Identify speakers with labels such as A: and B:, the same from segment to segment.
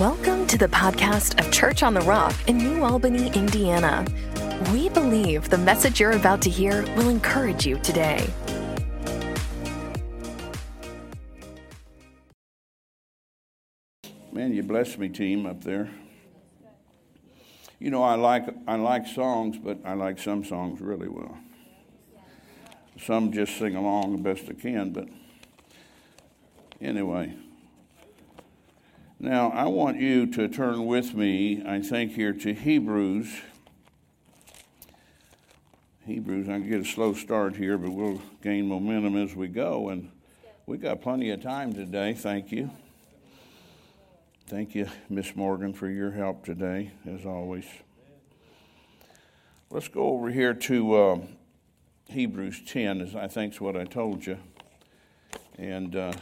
A: Welcome to the podcast of Church on the Rock in New Albany, Indiana. We believe the message you're about to hear will encourage you today.
B: Man, you blessed me, team, up there. You know, I like I like songs, but I like some songs really well. Some just sing along the best I can, but anyway. Now, I want you to turn with me, I think, here to Hebrews. Hebrews, I can get a slow start here, but we'll gain momentum as we go. And we've got plenty of time today. Thank you. Thank you, Miss Morgan, for your help today, as always. Let's go over here to uh, Hebrews 10, as I think is what I told you. And. Uh,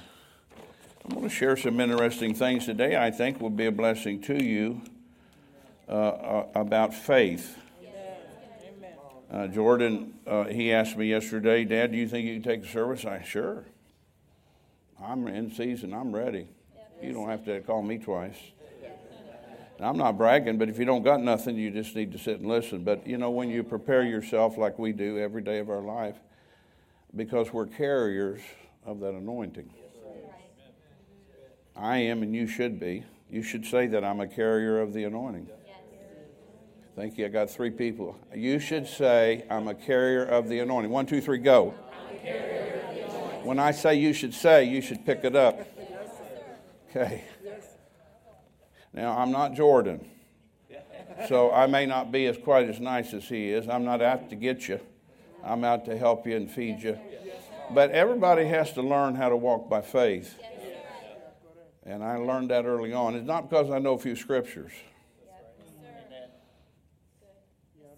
B: I'm going to share some interesting things today I think will be a blessing to you uh, uh, about faith. Uh, Jordan, uh, he asked me yesterday, Dad, do you think you can take the service? I sure. I'm in season. I'm ready. You don't have to call me twice. I'm not bragging, but if you don't got nothing, you just need to sit and listen. But you know, when you prepare yourself like we do every day of our life, because we're carriers of that anointing. I am, and you should be. You should say that I'm a carrier of the anointing. Thank you. I got three people. You should say, I'm a carrier of the anointing. One, two, three, go. When I say you should say, you should pick it up. Okay. Now, I'm not Jordan, so I may not be as quite as nice as he is. I'm not out to get you, I'm out to help you and feed you. But everybody has to learn how to walk by faith. And I learned that early on. It's not because I know a few scriptures.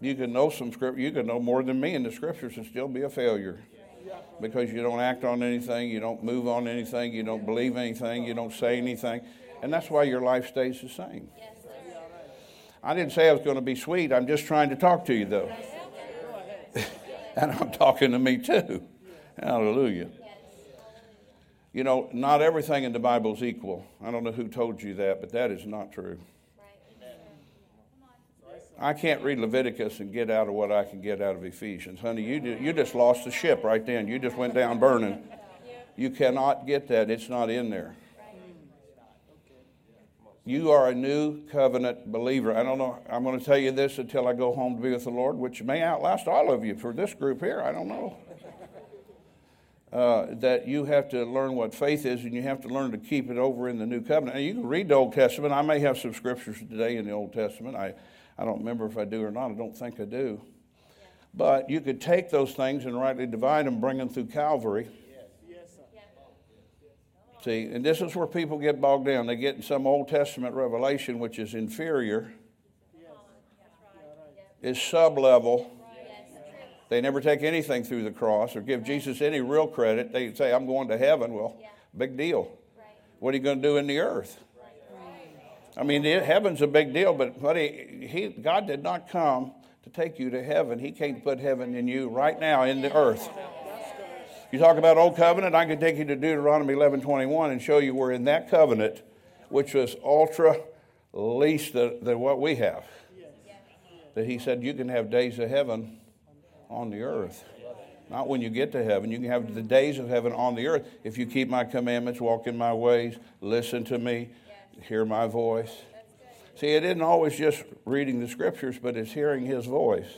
B: You can know some scripture, you can know more than me in the scriptures and still be a failure. Because you don't act on anything, you don't move on anything, you don't believe anything, you don't say anything. And that's why your life stays the same. I didn't say I was going to be sweet. I'm just trying to talk to you, though. and I'm talking to me, too. Hallelujah. You know, not everything in the Bible is equal. I don't know who told you that, but that is not true. I can't read Leviticus and get out of what I can get out of Ephesians. Honey, you, you just lost the ship right then. You just went down burning. You cannot get that, it's not in there. You are a new covenant believer. I don't know, I'm going to tell you this until I go home to be with the Lord, which may outlast all of you for this group here. I don't know uh, that you have to learn what faith is and you have to learn to keep it over in the New Covenant. And you can read the Old Testament. I may have some scriptures today in the Old Testament. I, I don't remember if I do or not. I don't think I do. But you could take those things and rightly divide them, bring them through Calvary. See, and this is where people get bogged down. They get in some Old Testament revelation which is inferior, is sub level they never take anything through the cross or give Jesus any real credit. They say, I'm going to heaven. Well, big deal. What are you going to do in the earth? I mean, heaven's a big deal, but buddy, he, God did not come to take you to heaven. He came to put heaven in you right now in the earth. You talk about old covenant, I can take you to Deuteronomy 11 21 and show you we're in that covenant, which was ultra least than what we have. That he said you can have days of heaven on the earth. Not when you get to heaven. You can have the days of heaven on the earth if you keep my commandments, walk in my ways, listen to me, hear my voice. See, it isn't always just reading the scriptures, but it's hearing his voice.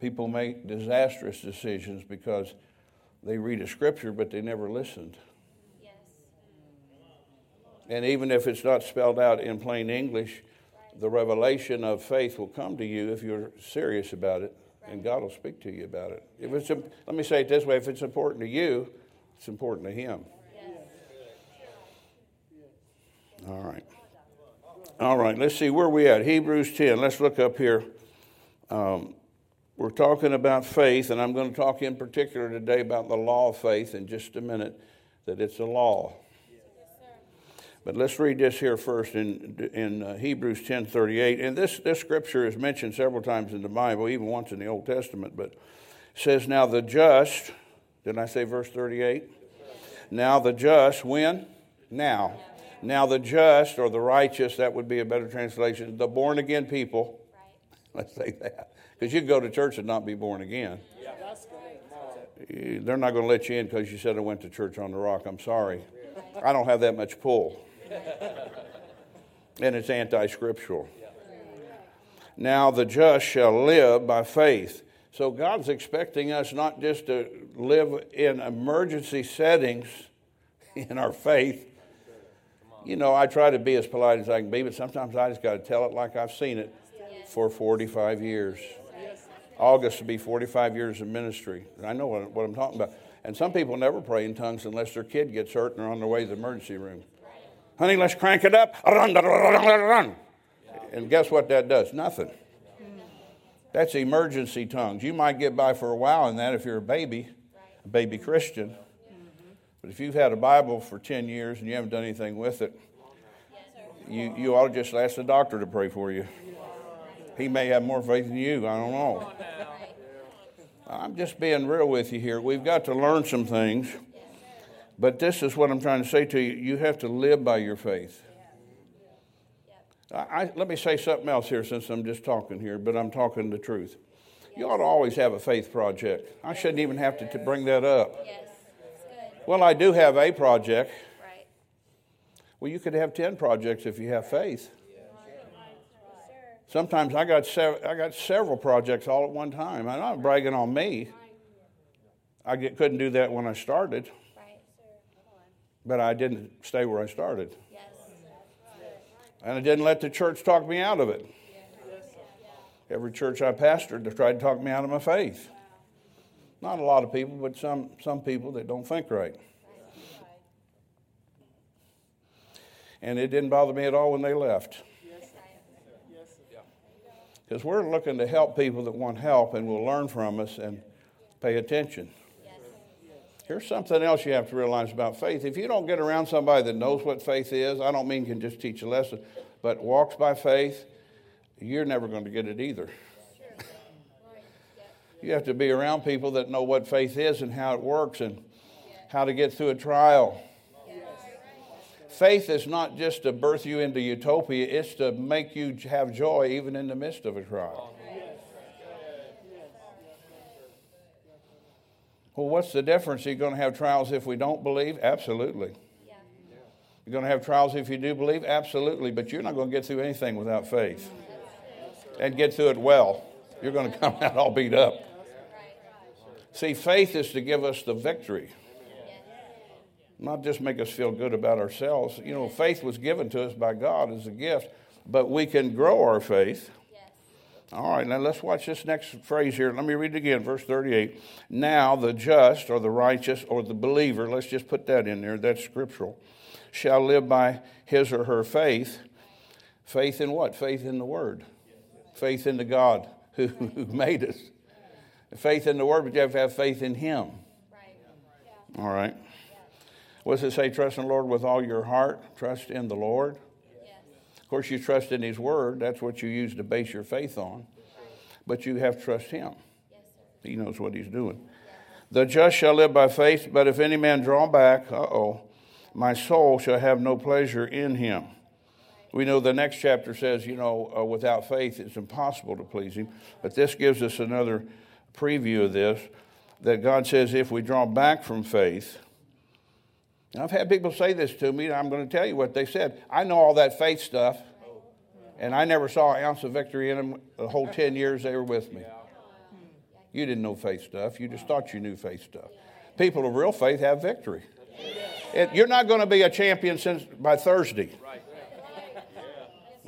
B: People make disastrous decisions because they read a scripture, but they never listened. And even if it's not spelled out in plain English, the revelation of faith will come to you if you're serious about it, and God will speak to you about it. If it's, let me say it this way: if it's important to you, it's important to Him. All right. All right. Let's see where we at. Hebrews ten. Let's look up here. Um, we're talking about faith, and I'm going to talk in particular today about the law of faith in just a minute. That it's a law. But let's read this here first in, in uh, Hebrews 10.38. And this, this scripture is mentioned several times in the Bible, even once in the Old Testament. But it says, Now the just, didn't I say verse 38? Now the just, when? Now, now the just or the righteous, that would be a better translation, the born again people. Let's say that. Because you can go to church and not be born again. They're not going to let you in because you said I went to church on the rock. I'm sorry. I don't have that much pull. And it's anti scriptural. Now the just shall live by faith. So God's expecting us not just to live in emergency settings in our faith. You know, I try to be as polite as I can be, but sometimes I just got to tell it like I've seen it for 45 years. August will be 45 years of ministry. I know what, what I'm talking about. And some people never pray in tongues unless their kid gets hurt and they're on their way to the emergency room. Honey, let's crank it up. Run, run, run, run. And guess what that does? Nothing. That's emergency tongues. You might get by for a while in that if you're a baby, a baby Christian. But if you've had a Bible for 10 years and you haven't done anything with it, you, you ought to just ask the doctor to pray for you. He may have more faith than you. I don't know. I'm just being real with you here. We've got to learn some things. But this is what I'm trying to say to you. You have to live by your faith. I, let me say something else here since I'm just talking here, but I'm talking the truth. You ought to always have a faith project. I shouldn't even have to, to bring that up. Well, I do have a project. Well, you could have 10 projects if you have faith. Sometimes I got, sev- I got several projects all at one time. I'm not bragging on me. I get, couldn't do that when I started. But I didn't stay where I started. And I didn't let the church talk me out of it. Every church I pastored, they tried to talk me out of my faith. Not a lot of people, but some, some people that don't think right. And it didn't bother me at all when they left. Because we're looking to help people that want help and will learn from us and pay attention. Here's something else you have to realize about faith. If you don't get around somebody that knows what faith is, I don't mean can just teach a lesson, but walks by faith, you're never going to get it either. you have to be around people that know what faith is and how it works and how to get through a trial. Faith is not just to birth you into utopia, it's to make you have joy even in the midst of a trial. Well, what's the difference? Are you going to have trials if we don't believe? Absolutely. Yeah. You're going to have trials if you do believe? Absolutely. But you're not going to get through anything without faith and get through it well. You're going to come out all beat up. See, faith is to give us the victory, not just make us feel good about ourselves. You know, faith was given to us by God as a gift, but we can grow our faith all right, now let's watch this next phrase here. Let me read it again, verse 38. Now the just or the righteous or the believer, let's just put that in there, that's scriptural, shall live by his or her faith. Faith in what? Faith in the Word. Faith in the God who, who made us. Faith in the Word, but you have to have faith in Him. All right. What does it say? Trust in the Lord with all your heart. Trust in the Lord. Of course, you trust in His Word. That's what you use to base your faith on. But you have to trust Him. He knows what He's doing. The just shall live by faith, but if any man draw back, uh oh, my soul shall have no pleasure in him. We know the next chapter says, you know, uh, without faith it's impossible to please him. But this gives us another preview of this that God says if we draw back from faith, and I've had people say this to me, and I'm going to tell you what they said. I know all that faith stuff, and I never saw an ounce of victory in them the whole 10 years they were with me. You didn't know faith stuff, you just thought you knew faith stuff. People of real faith have victory. It, you're not going to be a champion since by Thursday.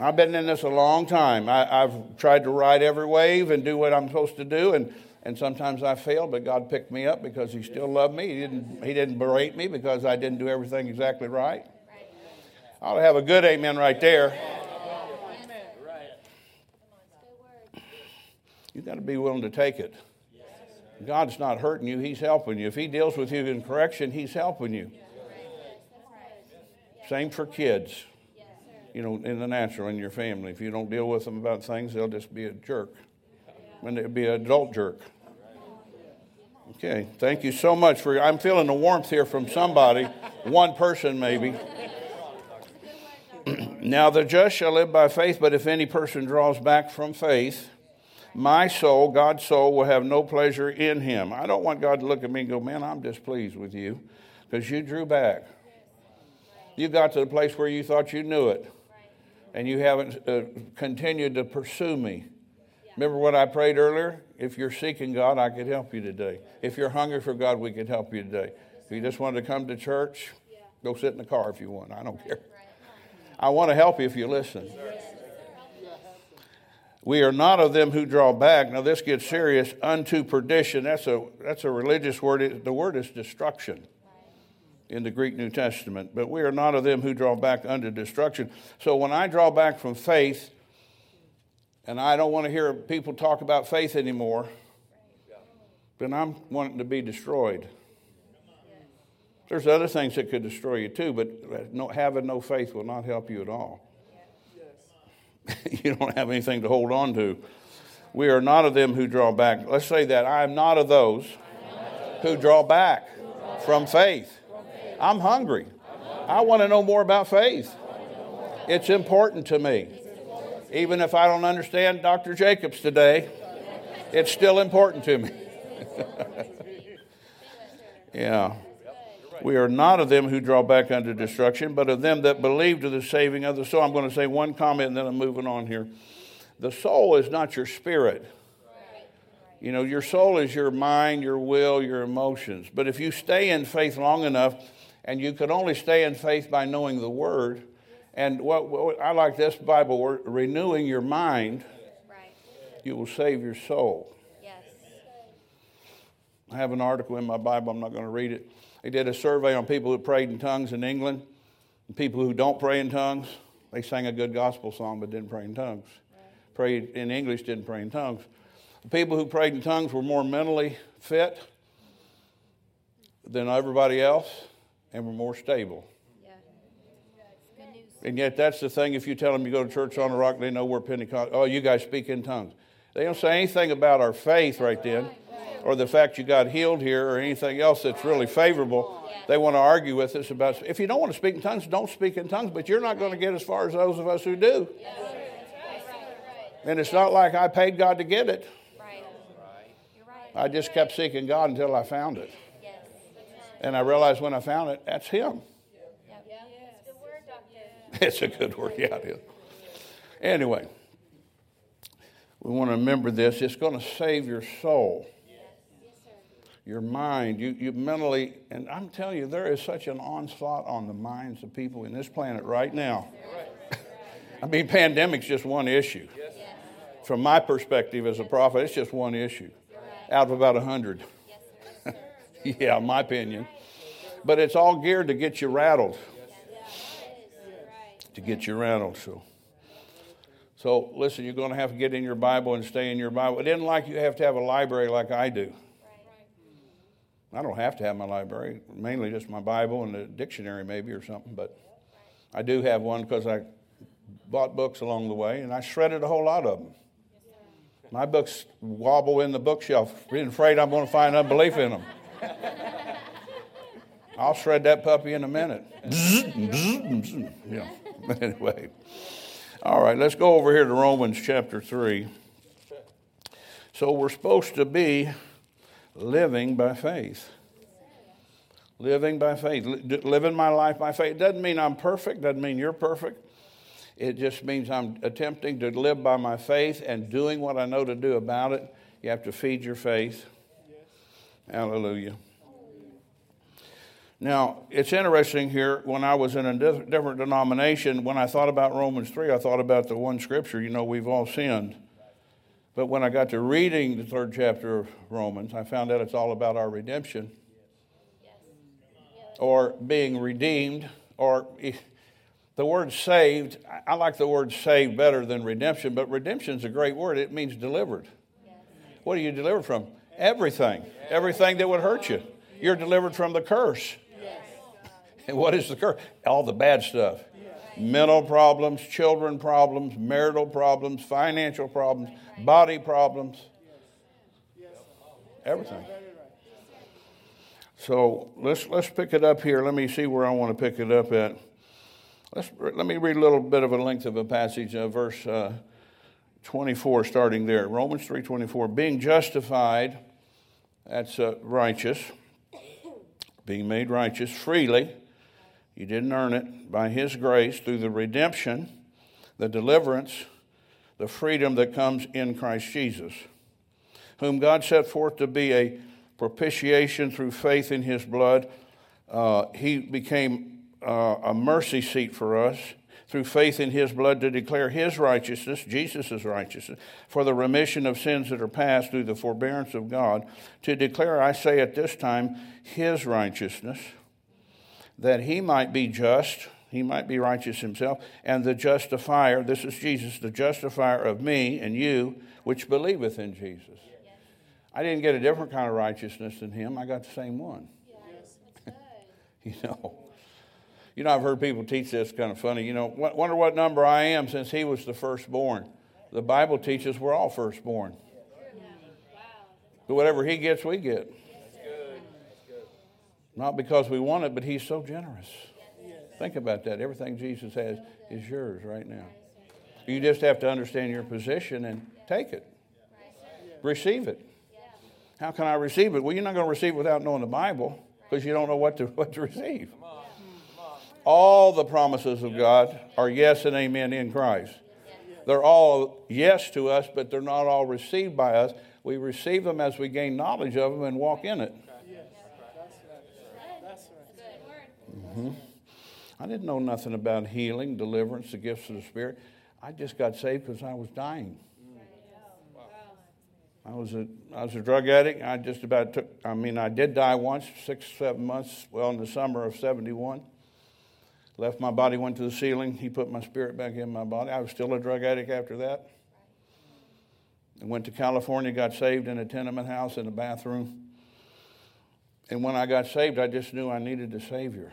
B: I've been in this a long time. I, have tried to ride every wave and do what I'm supposed to do, and and sometimes I failed, but God picked me up because He still loved me. He didn't, he didn't berate me because I didn't do everything exactly right. I'll have a good amen right there. You've got to be willing to take it. God's not hurting you, He's helping you. If He deals with you in correction, He's helping you. Same for kids, you know, in the natural, in your family. If you don't deal with them about things, they'll just be a jerk. And it'd be an adult jerk. Okay, thank you so much for. I'm feeling the warmth here from somebody, one person maybe. Now the just shall live by faith, but if any person draws back from faith, my soul, God's soul, will have no pleasure in him. I don't want God to look at me and go, man, I'm displeased with you because you drew back. You got to the place where you thought you knew it and you haven't uh, continued to pursue me. Remember what I prayed earlier? If you're seeking God, I could help you today. If you're hungry for God, we could help you today. If you just wanted to come to church, go sit in the car if you want. I don't care. I want to help you if you listen. We are not of them who draw back. Now this gets serious. Unto perdition. That's a that's a religious word. The word is destruction in the Greek New Testament. But we are not of them who draw back unto destruction. So when I draw back from faith, and I don't want to hear people talk about faith anymore, then I'm wanting to be destroyed. There's other things that could destroy you too, but no, having no faith will not help you at all. you don't have anything to hold on to. We are not of them who draw back. Let's say that. I am not of those who draw back from faith. I'm hungry. I want to know more about faith. It's important to me. Even if I don't understand Dr. Jacobs today, it's still important to me. yeah. We are not of them who draw back unto destruction, but of them that believe to the saving of the soul. I'm going to say one comment and then I'm moving on here. The soul is not your spirit. You know, your soul is your mind, your will, your emotions. But if you stay in faith long enough, and you can only stay in faith by knowing the Word, and what, what I like this Bible word, renewing your mind, right. you will save your soul. Yes. I have an article in my Bible, I'm not going to read it they did a survey on people who prayed in tongues in England, and people who don't pray in tongues. They sang a good gospel song but didn't pray in tongues. Prayed in English, didn't pray in tongues. The people who prayed in tongues were more mentally fit than everybody else and were more stable. And yet, that's the thing. If you tell them you go to church on the rock, they know we're Pentecost. Oh, you guys speak in tongues. They don't say anything about our faith right then or the fact you got healed here or anything else that's really favorable. They want to argue with us about if you don't want to speak in tongues, don't speak in tongues, but you're not going to get as far as those of us who do. And it's not like I paid God to get it. I just kept seeking God until I found it. And I realized when I found it, that's Him. It's a good word, yeah, it is. Anyway, we want to remember this. It's going to save your soul your mind, you, you mentally, and I'm telling you, there is such an onslaught on the minds of people in this planet right now. I mean, pandemic's just one issue. From my perspective as a prophet, it's just one issue out of about a hundred. yeah, my opinion. But it's all geared to get you rattled. To get you rattled. So, so listen, you're going to have to get in your Bible and stay in your Bible. It isn't like you have to have a library like I do. I don't have to have my library, mainly just my Bible and a dictionary, maybe, or something, but I do have one because I bought books along the way and I shredded a whole lot of them. My books wobble in the bookshelf, being afraid I'm going to find unbelief in them. I'll shred that puppy in a minute. yeah. Anyway. All right, let's go over here to Romans chapter 3. So we're supposed to be living by faith. Living by faith. Living my life by faith. It doesn't mean I'm perfect, doesn't mean you're perfect. It just means I'm attempting to live by my faith and doing what I know to do about it. You have to feed your faith. Hallelujah. Now, it's interesting here, when I was in a different denomination, when I thought about Romans 3, I thought about the one scripture, you know, we've all sinned. But when I got to reading the third chapter of Romans, I found out it's all about our redemption or being redeemed or the word saved. I like the word saved better than redemption, but redemption is a great word. It means delivered. What are you delivered from? Everything. Everything that would hurt you. You're delivered from the curse. What is the curse? All the bad stuff mental problems, children problems, marital problems, financial problems, body problems, everything. So let's let's pick it up here. Let me see where I want to pick it up at. Let's, let me read a little bit of a length of a passage, uh, verse uh, 24, starting there. Romans 3.24, being justified, that's uh, righteous, being made righteous freely, you didn't earn it, by his grace through the redemption, the deliverance, the freedom that comes in Christ Jesus, whom God set forth to be a propitiation through faith in his blood. Uh, he became uh, a mercy seat for us through faith in his blood to declare his righteousness, Jesus' righteousness, for the remission of sins that are past through the forbearance of God, to declare, I say at this time, his righteousness, that he might be just, he might be righteous himself, and the justifier, this is Jesus, the justifier of me and you, which believeth in Jesus. I didn't get a different kind of righteousness than him, I got the same one. you know. You know, I've heard people teach this kind of funny. You know, wonder what number I am since he was the firstborn. The Bible teaches we're all firstborn. But whatever he gets, we get. Not because we want it, but he's so generous. Think about that. Everything Jesus has is yours right now. You just have to understand your position and take it. Receive it. How can I receive it? Well, you're not going to receive it without knowing the Bible because you don't know what to, what to receive. All the promises of God are yes and amen in Christ. They're all yes to us, but they're not all received by us. We receive them as we gain knowledge of them and walk in it. Mm-hmm. I didn't know nothing about healing, deliverance, the gifts of the Spirit. I just got saved because I was dying. I was a I was a drug addict. I just about took. I mean, I did die once, six seven months. Well, in the summer of '71. Left my body, went to the ceiling. He put my spirit back in my body. I was still a drug addict after that. I went to California, got saved in a tenement house in a bathroom. And when I got saved, I just knew I needed a Savior.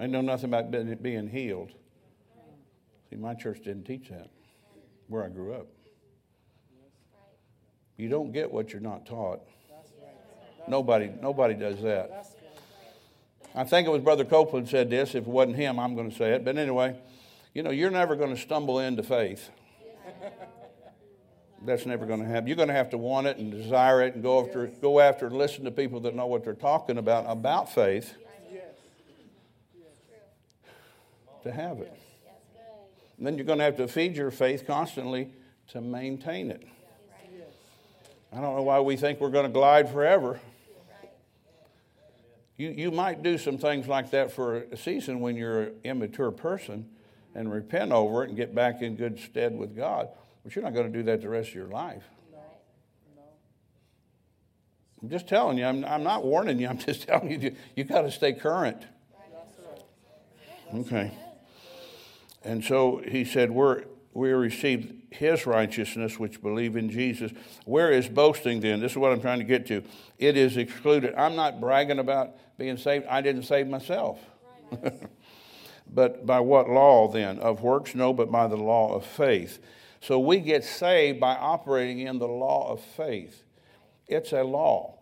B: I know nothing about being healed. See, my church didn't teach that where I grew up. You don't get what you're not taught. Nobody, nobody does that. I think it was Brother Copeland said this. If it wasn't him, I'm going to say it. But anyway, you know, you're never going to stumble into faith. That's never going to happen. You're going to have to want it and desire it and go after, go after and listen to people that know what they're talking about about faith to have it. And then you're going to have to feed your faith constantly to maintain it. I don't know why we think we're going to glide forever. You, you might do some things like that for a season when you're an immature person and repent over it and get back in good stead with God, but you're not going to do that the rest of your life. I'm just telling you, I'm, I'm not warning you, I'm just telling you, you, you got to stay current. Okay. And so he said, We're, we received his righteousness which believe in Jesus. Where is boasting then? This is what I'm trying to get to. It is excluded. I'm not bragging about being saved. I didn't save myself. but by what law then? Of works? No, but by the law of faith. So we get saved by operating in the law of faith. It's a law.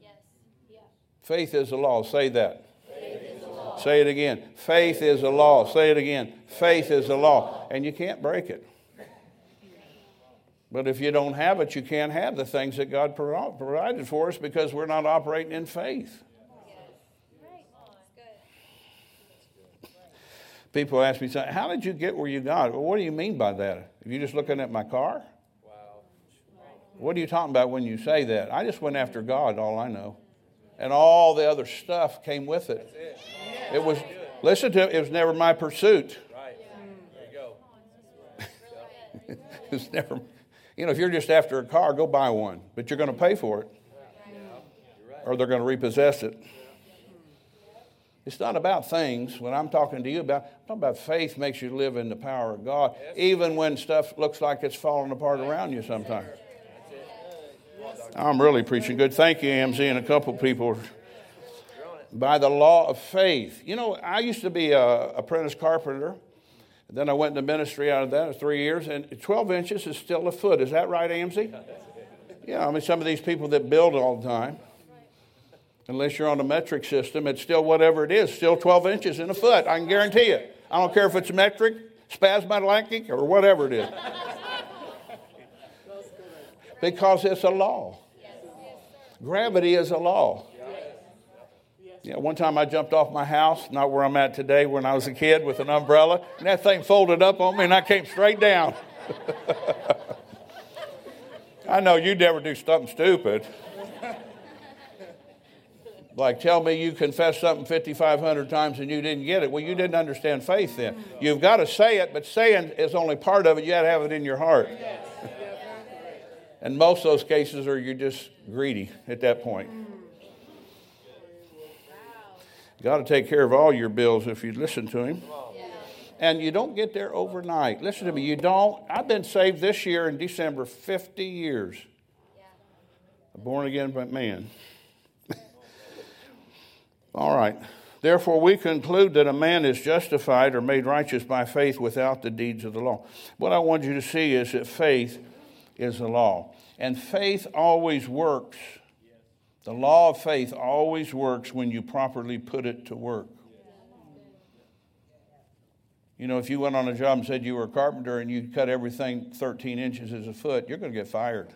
B: Yes. Faith is a law. Say that. Say it again. Faith is a law. Say it again. Faith is a law. And you can't break it. But if you don't have it, you can't have the things that God provided for us because we're not operating in faith. People ask me, How did you get where you got? Well, what do you mean by that? Are you just looking at my car? What are you talking about when you say that? I just went after God, all I know. And all the other stuff came with it. It was, listen to it, it was never my pursuit. Right. There you go. it was never, you know, if you're just after a car, go buy one, but you're going to pay for it. Or they're going to repossess it. It's not about things. When I'm talking to you about, I'm talking about faith makes you live in the power of God, even when stuff looks like it's falling apart around you sometimes. I'm really preaching good. Thank you, AMZ, and a couple people by the law of faith. You know, I used to be a apprentice carpenter. Then I went into ministry out of that three years, and 12 inches is still a foot. Is that right, AMC? Yeah, I mean, some of these people that build all the time, unless you're on a metric system, it's still whatever it is, still 12 inches in a foot. I can guarantee it. I don't care if it's metric, spasmodic, or whatever it is. Because it's a law. Gravity is a law. Yeah, one time I jumped off my house, not where I'm at today, when I was a kid with an umbrella, and that thing folded up on me and I came straight down. I know you'd never do something stupid. Like, tell me you confessed something 5,500 times and you didn't get it. Well, you didn't understand faith then. You've got to say it, but saying is only part of it. You got to have it in your heart. and most of those cases are you're just greedy at that point. Got to take care of all your bills if you listen to him. And you don't get there overnight. Listen to me, you don't. I've been saved this year in December 50 years. A born again man. all right. Therefore, we conclude that a man is justified or made righteous by faith without the deeds of the law. What I want you to see is that faith is the law. And faith always works the law of faith always works when you properly put it to work. You know, if you went on a job and said you were a carpenter and you cut everything 13 inches as a foot, you're going to get fired,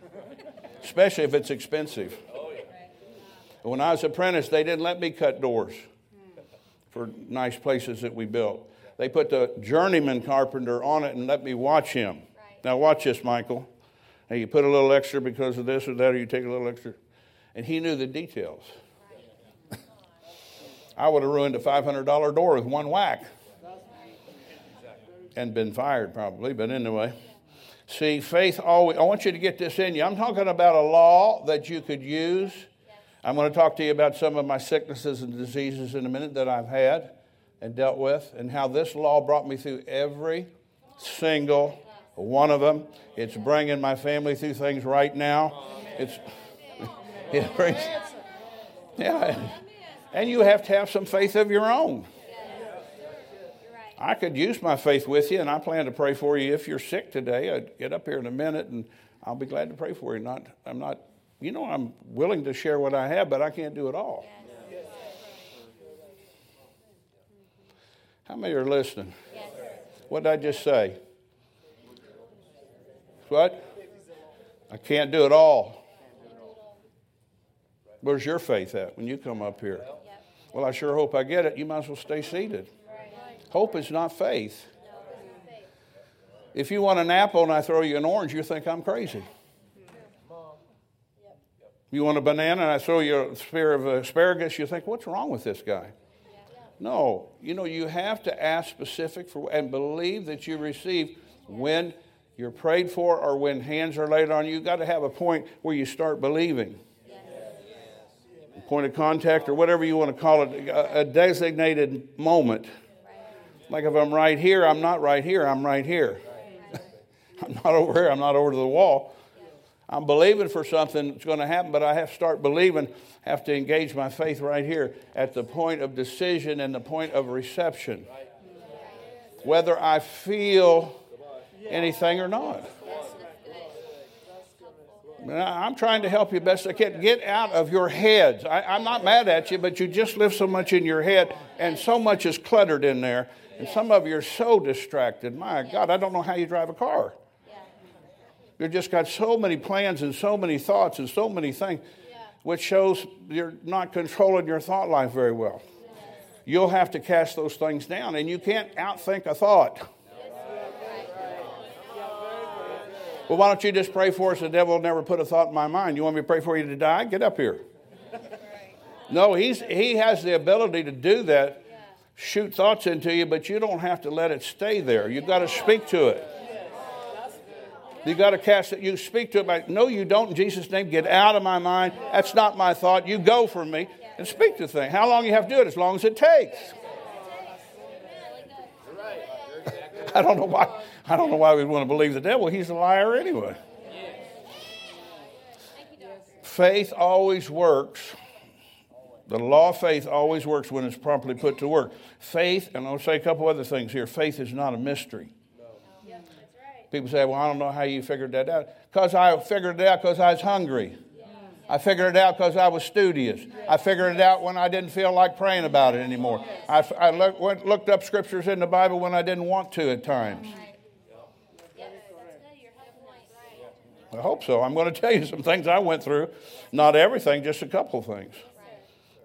B: especially if it's expensive. When I was apprentice, they didn't let me cut doors for nice places that we built. They put the journeyman carpenter on it and let me watch him. Now, watch this, Michael. Hey, you put a little extra because of this or that, or you take a little extra and he knew the details. I would have ruined a $500 door with one whack and been fired probably, but anyway. See, faith always, I want you to get this in you. I'm talking about a law that you could use. I'm going to talk to you about some of my sicknesses and diseases in a minute that I've had and dealt with, and how this law brought me through every single one of them. It's bringing my family through things right now. It's. Yeah. And you have to have some faith of your own. I could use my faith with you, and I plan to pray for you if you're sick today. I'd get up here in a minute, and I'll be glad to pray for you. Not, I'm not, you know, I'm willing to share what I have, but I can't do it all. How many are listening? What did I just say? What? I can't do it all. Where's your faith at when you come up here? Well, I sure hope I get it. You might as well stay seated. Hope is not faith. If you want an apple and I throw you an orange, you think I'm crazy. You want a banana and I throw you a spear of asparagus, you think, what's wrong with this guy? No, you know, you have to ask specific for and believe that you receive when you're prayed for or when hands are laid on you. You've got to have a point where you start believing point of contact, or whatever you want to call it, a designated moment. Like if I'm right here, I'm not right here, I'm right here. I'm not over here, I'm not over to the wall. I'm believing for something that's going to happen, but I have to start believing, have to engage my faith right here at the point of decision and the point of reception. Whether I feel anything or not. I'm trying to help you best I can. Get out of your heads. I, am not mad at you, but you just live so much in your head, and so much is cluttered in there. And some of you are so distracted. My God, I don't know how you drive a car. You've just got so many plans and so many thoughts and so many things, which shows you're not controlling your thought life very well. You'll have to cast those things down, and you can't outthink a thought. Well, why don't you just pray for us? The devil never put a thought in my mind. You want me to pray for you to die? Get up here. No, he's, he has the ability to do that, shoot thoughts into you, but you don't have to let it stay there. You've got to speak to it. You got to cast it. You speak to it like, no, you don't. In Jesus' name, get out of my mind. That's not my thought. You go from me and speak to the thing. How long you have to do it? As long as it takes. I don't know why. I don't know why we want to believe the devil. He's a liar anyway. Faith always works. The law of faith always works when it's properly put to work. Faith, and I'll say a couple other things here. Faith is not a mystery. People say, well, I don't know how you figured that out. Because I figured it out because I was hungry. I figured it out because I was studious. I figured it out when I didn't feel like praying about it anymore. I, I look, went, looked up scriptures in the Bible when I didn't want to at times. I hope so. I'm going to tell you some things I went through. Not everything, just a couple of things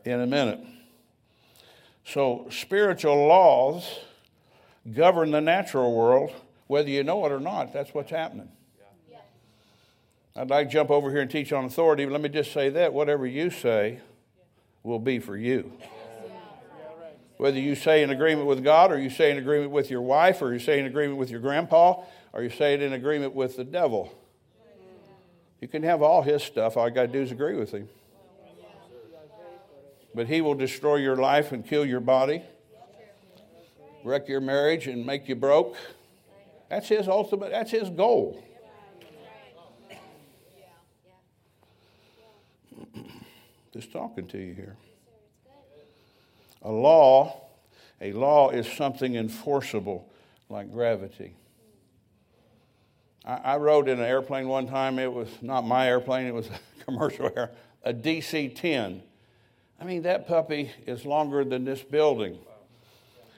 B: in a minute. So, spiritual laws govern the natural world, whether you know it or not. That's what's happening. I'd like to jump over here and teach on authority, but let me just say that whatever you say will be for you. Whether you say in agreement with God, or you say in agreement with your wife, or you say in agreement with your grandpa, or you say it in agreement with the devil. You can have all his stuff. All you got to do is agree with him. But he will destroy your life and kill your body, wreck your marriage and make you broke. That's his ultimate, that's his goal. Just talking to you here. A law, a law is something enforceable like gravity. I, I rode in an airplane one time. It was not my airplane, it was a commercial air, a DC 10. I mean, that puppy is longer than this building.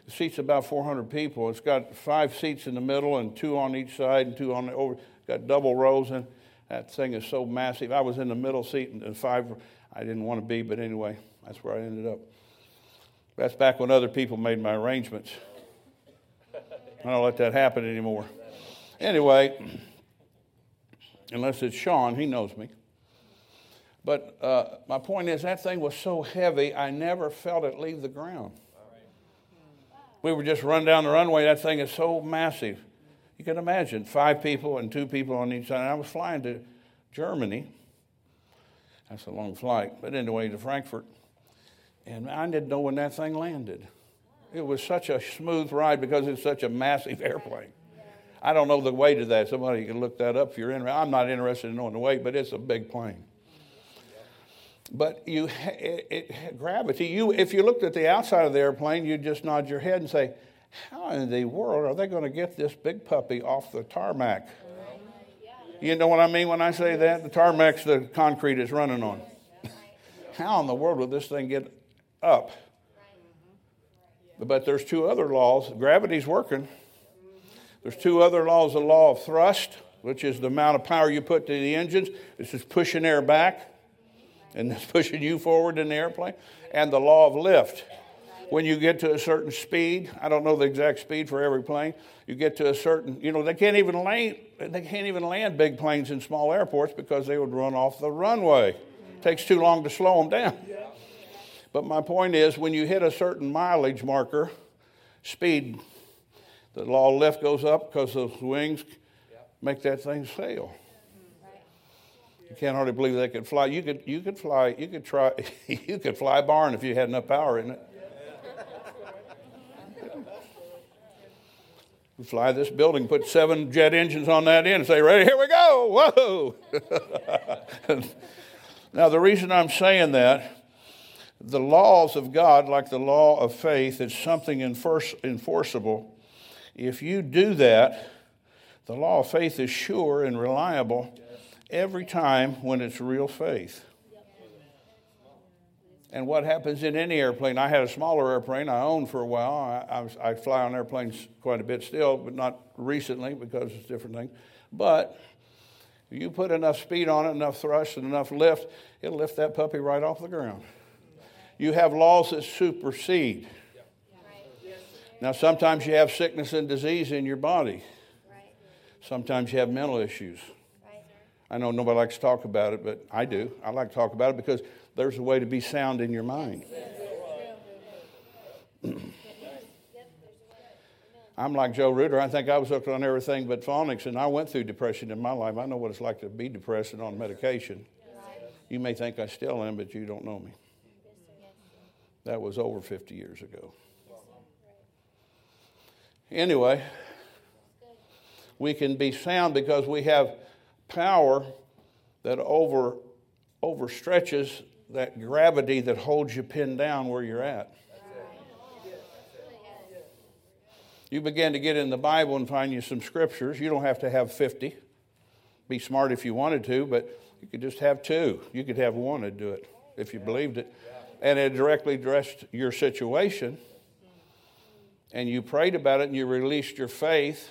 B: It seats about 400 people. It's got five seats in the middle and two on each side and two on the over. It's got double rows, and that thing is so massive. I was in the middle seat and five. I didn't want to be, but anyway, that's where I ended up. That's back when other people made my arrangements. I don't let that happen anymore. Anyway, unless it's Sean, he knows me. But uh, my point is, that thing was so heavy, I never felt it leave the ground. We were just run down the runway. That thing is so massive. You can imagine five people and two people on each side. I was flying to Germany. That's a long flight. But anyway, to Frankfurt. And I didn't know when that thing landed. It was such a smooth ride because it's such a massive airplane. I don't know the weight of that. Somebody can look that up if you're interested. I'm not interested in knowing the weight, but it's a big plane. But you, it, it, gravity. You, if you looked at the outside of the airplane, you'd just nod your head and say, "How in the world are they going to get this big puppy off the tarmac?" You know what I mean when I say that? The tarmac's the concrete it's running on. How in the world will this thing get up? But there's two other laws. Gravity's working. There's two other laws the law of thrust, which is the amount of power you put to the engines. This is pushing air back, and it's pushing you forward in the airplane. And the law of lift. When you get to a certain speed, I don't know the exact speed for every plane, you get to a certain, you know, they can't even land, they can't even land big planes in small airports because they would run off the runway. It takes too long to slow them down. But my point is, when you hit a certain mileage marker, speed the law of lift goes up because those wings make that thing sail. Mm-hmm. You can't hardly believe they could fly. You could, you could fly, you could try, you could fly a barn if you had enough power in it. We fly this building, put seven jet engines on that end, and say, "Ready? Here we go!" Whoa! now, the reason I'm saying that, the laws of God, like the law of faith, is something enforceable if you do that, the law of faith is sure and reliable every time when it's real faith. And what happens in any airplane? I had a smaller airplane I owned for a while. I, I, I fly on airplanes quite a bit still, but not recently because it's different things. But you put enough speed on it, enough thrust, and enough lift, it'll lift that puppy right off the ground. You have laws that supersede. Now, sometimes you have sickness and disease in your body. Right. Sometimes you have mental issues. Right. I know nobody likes to talk about it, but I do. I like to talk about it because there's a way to be sound in your mind. I'm like Joe Reuter. I think I was hooked on everything but phonics, and I went through depression in my life. I know what it's like to be depressed and on medication. You may think I still am, but you don't know me. That was over 50 years ago. Anyway, we can be sound because we have power that over overstretches that gravity that holds you pinned down where you're at. You begin to get in the Bible and find you some scriptures. You don't have to have 50. Be smart if you wanted to, but You could just have two. You could have one to do it if you believed it. And it directly addressed your situation. And you prayed about it and you released your faith.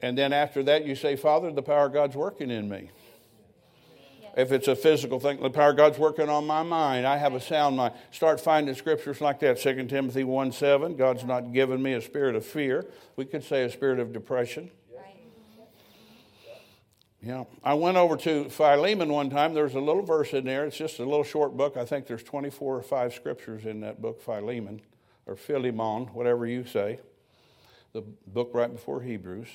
B: And then after that, you say, Father, the power of God's working in me. If it's a physical thing, the power of God's working on my mind. I have a sound mind. Start finding scriptures like that. 2 Timothy 1 7, God's not given me a spirit of fear. We could say a spirit of depression. Yeah. I went over to Philemon one time. There's a little verse in there. It's just a little short book. I think there's 24 or 5 scriptures in that book, Philemon, or Philemon, whatever you say. The book right before Hebrews.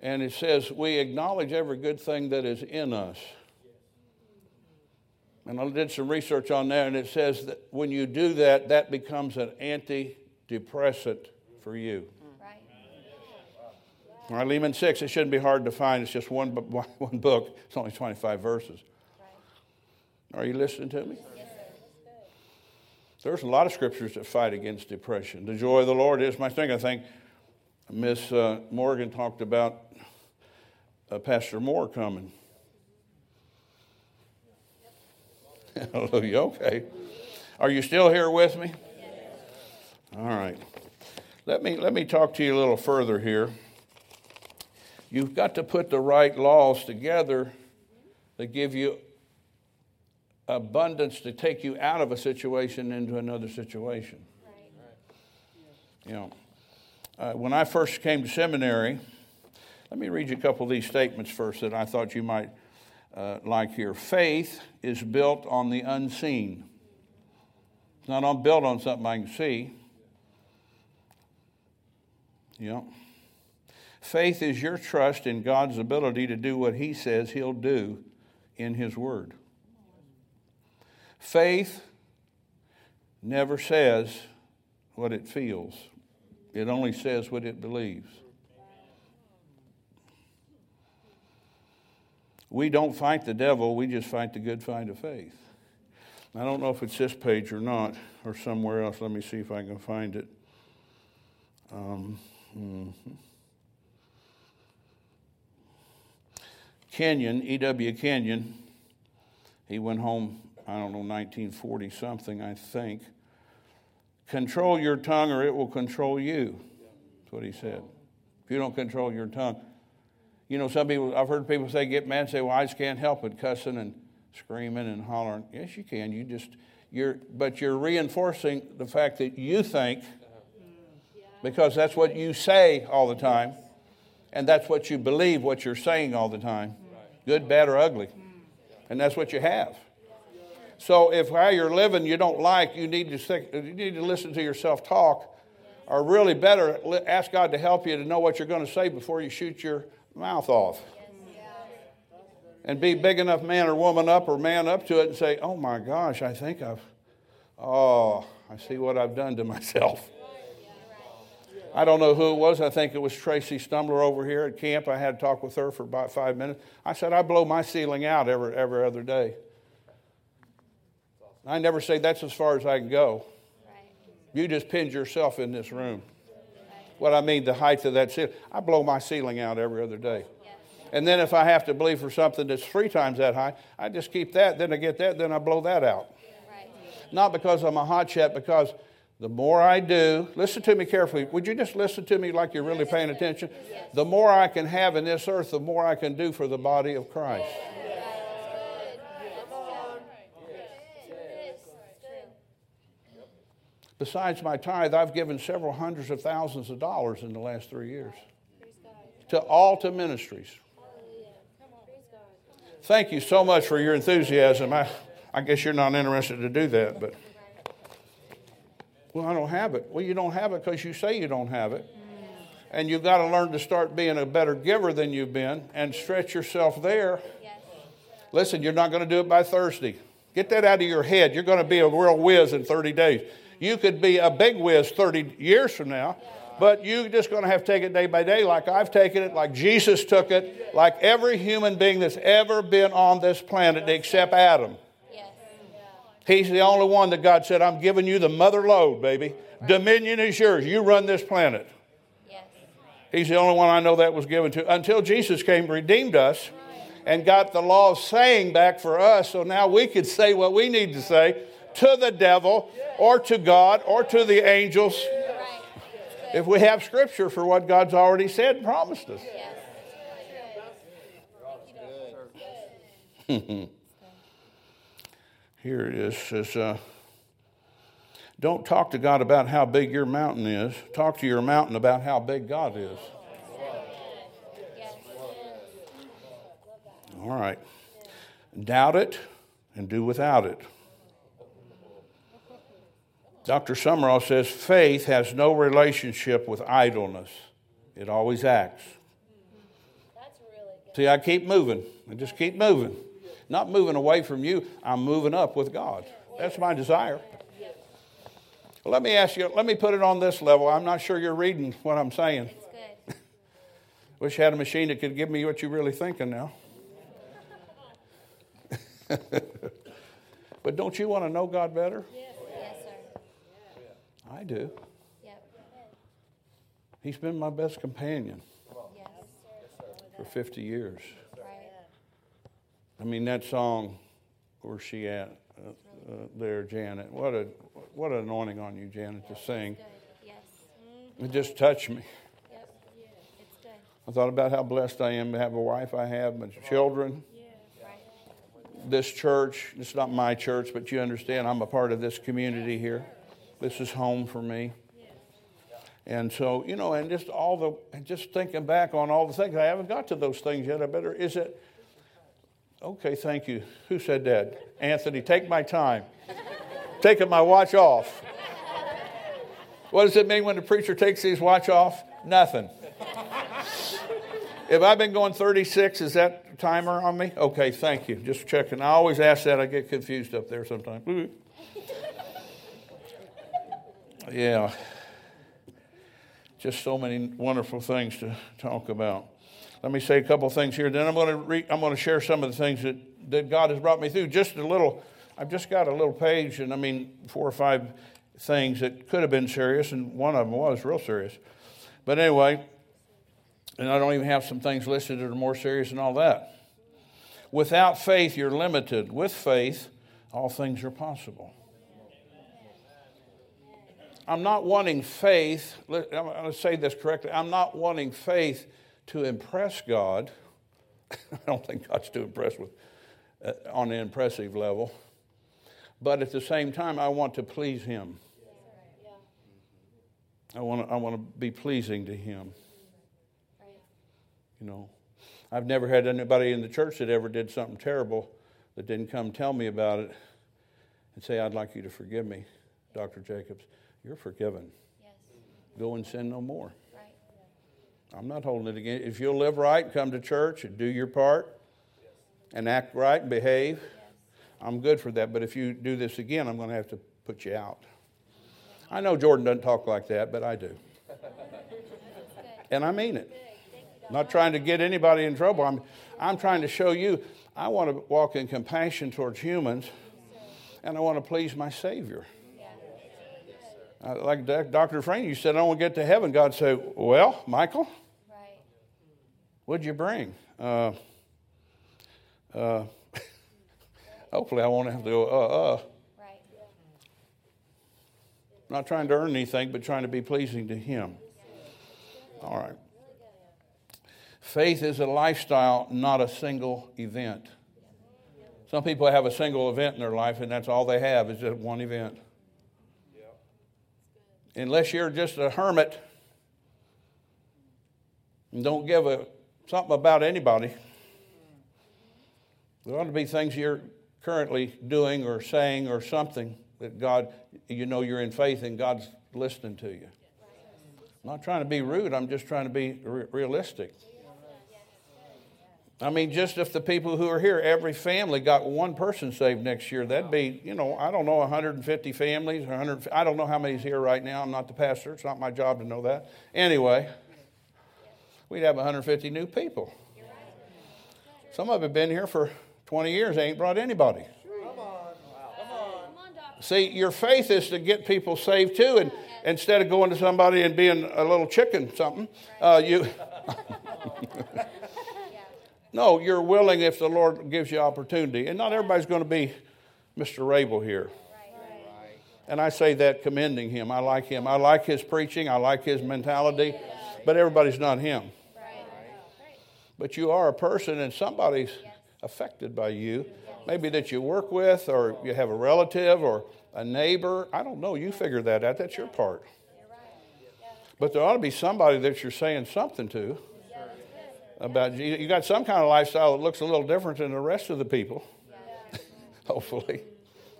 B: And it says, We acknowledge every good thing that is in us. And I did some research on that, and it says that when you do that, that becomes an antidepressant for you. Right. Right, Philemon 6, it shouldn't be hard to find. It's just one, one book, it's only 25 verses. Are you listening to me? There's a lot of scriptures that fight against depression. The joy of the Lord is my strength. I think Miss uh, Morgan talked about uh, Pastor Moore coming. Hallelujah. Okay. Are you still here with me? All right. Let me, let me talk to you a little further here. You've got to put the right laws together that give you abundance to take you out of a situation into another situation. You know, uh, when I first came to seminary, let me read you a couple of these statements first that I thought you might uh, like here. Faith is built on the unseen. It's not on, built on something I can see. You know. Faith is your trust in God's ability to do what He says He'll do in His Word. Faith never says what it feels, it only says what it believes. We don't fight the devil, we just fight the good fight of faith. I don't know if it's this page or not, or somewhere else. Let me see if I can find it. Um, mm-hmm. Kenyon, E.W. Kenyon, he went home, I don't know, 1940 something, I think. Control your tongue or it will control you. That's what he said. If you don't control your tongue, you know, some people, I've heard people say, get mad and say, well, I just can't help it, cussing and screaming and hollering. Yes, you can. You just, you're, but you're reinforcing the fact that you think, because that's what you say all the time, and that's what you believe, what you're saying all the time good, bad, or ugly. And that's what you have. So if how you're living you don't like, you need to, stick, you need to listen to yourself talk, or really better, ask God to help you to know what you're going to say before you shoot your mouth off. And be big enough man or woman up or man up to it and say, oh my gosh, I think I've, oh, I see what I've done to myself. I don't know who it was. I think it was Tracy Stumbler over here at camp. I had to talk with her for about five minutes. I said, I blow my ceiling out every, every other day. I never say that's as far as I can go. You just pinned yourself in this room what I mean, the height of that ceiling. I blow my ceiling out every other day. And then if I have to believe for something that's three times that high, I just keep that, then I get that, then I blow that out. Right. Not because I'm a hot shot, because the more I do, listen to me carefully. Would you just listen to me like you're really paying attention? The more I can have in this earth, the more I can do for the body of Christ. Besides my tithe, I've given several hundreds of thousands of dollars in the last three years to all to Ministries. Thank you so much for your enthusiasm. I, I guess you're not interested to do that, but. Well, I don't have it. Well, you don't have it because you say you don't have it. And you've got to learn to start being a better giver than you've been and stretch yourself there. Listen, you're not going to do it by Thursday. Get that out of your head. You're going to be a real whiz in 30 days. You could be a big whiz 30 years from now, but you're just going to have to take it day by day, like I've taken it, like Jesus took it, like every human being that's ever been on this planet except Adam. He's the only one that God said, I'm giving you the mother load, baby. Dominion is yours. You run this planet. He's the only one I know that was given to until Jesus came, redeemed us, and got the law of saying back for us. So now we could say what we need to say to the devil or to God or to the angels if we have scripture for what God's already said and promised us. Here it is. Says, uh, don't talk to God about how big your mountain is. Talk to your mountain about how big God is. All right. Doubt it and do without it. Dr. Sumrall says faith has no relationship with idleness, it always acts. See, I keep moving. I just keep moving. Not moving away from you, I'm moving up with God. That's my desire. Well, let me ask you, let me put it on this level. I'm not sure you're reading what I'm saying. Wish I had a machine that could give me what you're really thinking now. but don't you want to know God better?
C: Sir.
B: I do.
C: Yep.
B: He's been my best companion
C: Yes.
B: for 50 years.
C: Right.
B: I mean, that song, where's she at? Uh, uh, there, Janet. What a what an anointing on you, Janet, to sing.
C: Yes.
B: It just touched me.
C: Yep. It's good.
B: I thought about how blessed I am to have a wife I have, my children,
C: Right.
B: this church. It's not my church, but you understand I'm a part of this community here. This is home for me. And so, you know, and just all the, just thinking back on all the things, I haven't got to those things yet. I better, is it, okay, thank you. Who said that? Anthony, take my time. Taking my watch off. What does it mean when the preacher takes his watch off? Nothing. If I've been going 36, is that timer on me? Okay, thank you. Just checking. I always ask that. I get confused up there sometimes. Mm-hmm. Yeah. Just so many wonderful things to talk about. Let me say a couple things here. Then I'm going to re- I'm going to share some of the things that, that God has brought me through. Just a little. I've just got a little page, and I mean four or five things that could have been serious, and one of them was real serious. But anyway, and I don't even have some things listed that are more serious than all that. Without faith, you're limited. With faith, all things are possible. I'm not wanting faith, I'm going to say this correctly. I'm not wanting faith to impress God. I don't think God's too impressed with uh, on an impressive level. But at the same time, I want to please Him. I want to, I want to be pleasing to Him. You know, I've never had anybody in the church that ever did something terrible that didn't come tell me about it and say, I'd like you to forgive me, Dr. Jacobs. You're forgiven.
C: Yes.
B: Go and sin no more.
C: Right.
B: I'm not holding it against If you'll live right, come to church and do your part and act right and behave, I'm good for that. But if you do this again, I'm going to have to put you out. I know Jordan doesn't talk like that, but I do. And I mean it. Not trying to get anybody in trouble. I'm, I'm trying to show you I want to walk in compassion towards humans and I want to please my Savior. Like Dr. Frank, you said, I want to get to heaven. God said, Well, Michael,
C: Right.
B: what'd you bring? Uh, uh, hopefully, I won't have to go, uh, uh.
C: Right.
B: Not trying to earn anything, but trying to be pleasing to Him. All right. Faith is a lifestyle, not a single event. Some people have a single event in their life, and that's all they have is just one event. Unless you're just a hermit and don't give a something about anybody, there ought to be things you're currently doing or saying or something that God, you know, you're in faith and God's listening to you. I'm not trying to be rude, I'm just trying to be re- realistic. I mean, just if the people who are here, every family got one person saved next year, that'd be, you know, I don't know, 150 families, 100, I don't know how many's here right now. I'm not the pastor. It's not my job to know that. Anyway, we'd have 150 new people. Some of them have been here for 20 years, they ain't brought anybody. See, your faith is to get people saved too, and instead of going to somebody and being a little chicken something, uh, you. no, you're willing if the Lord gives you opportunity, and not everybody's going to be Mr. Rabel here. And I say that commending him. I like him. I like his preaching. I like his mentality. But everybody's not him. But you are a person, and somebody's affected by you. Maybe that you work with, or you have a relative, or a neighbor. I don't know. You figure that out. That's your part. But there ought to be somebody that you're saying something to about Jesus. You got some kind of lifestyle that looks a little different than the rest of the people. Hopefully.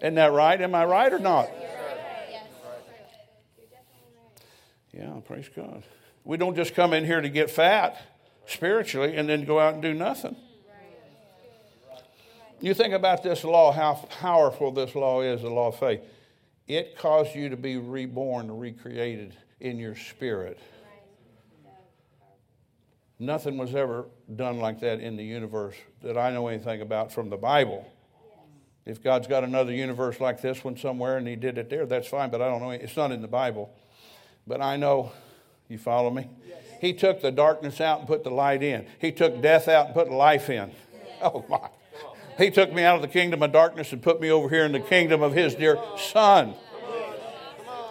B: Isn't that right? Am I right or not? Yeah, praise God. We don't just come in here to get fat spiritually and then go out and do nothing. You think about this law, how powerful this law is, the law of faith. It caused you to be reborn, recreated in your spirit. Nothing was ever done like that in the universe that I know anything about from the Bible. If God's got another universe like this one somewhere and He did it there, that's fine, but I don't know. It's not in the Bible. But I know, you follow me? He took the darkness out and put the light in. He took death out and put life in. Oh, my. He took me out of the kingdom of darkness and put me over here in the kingdom of His dear Son.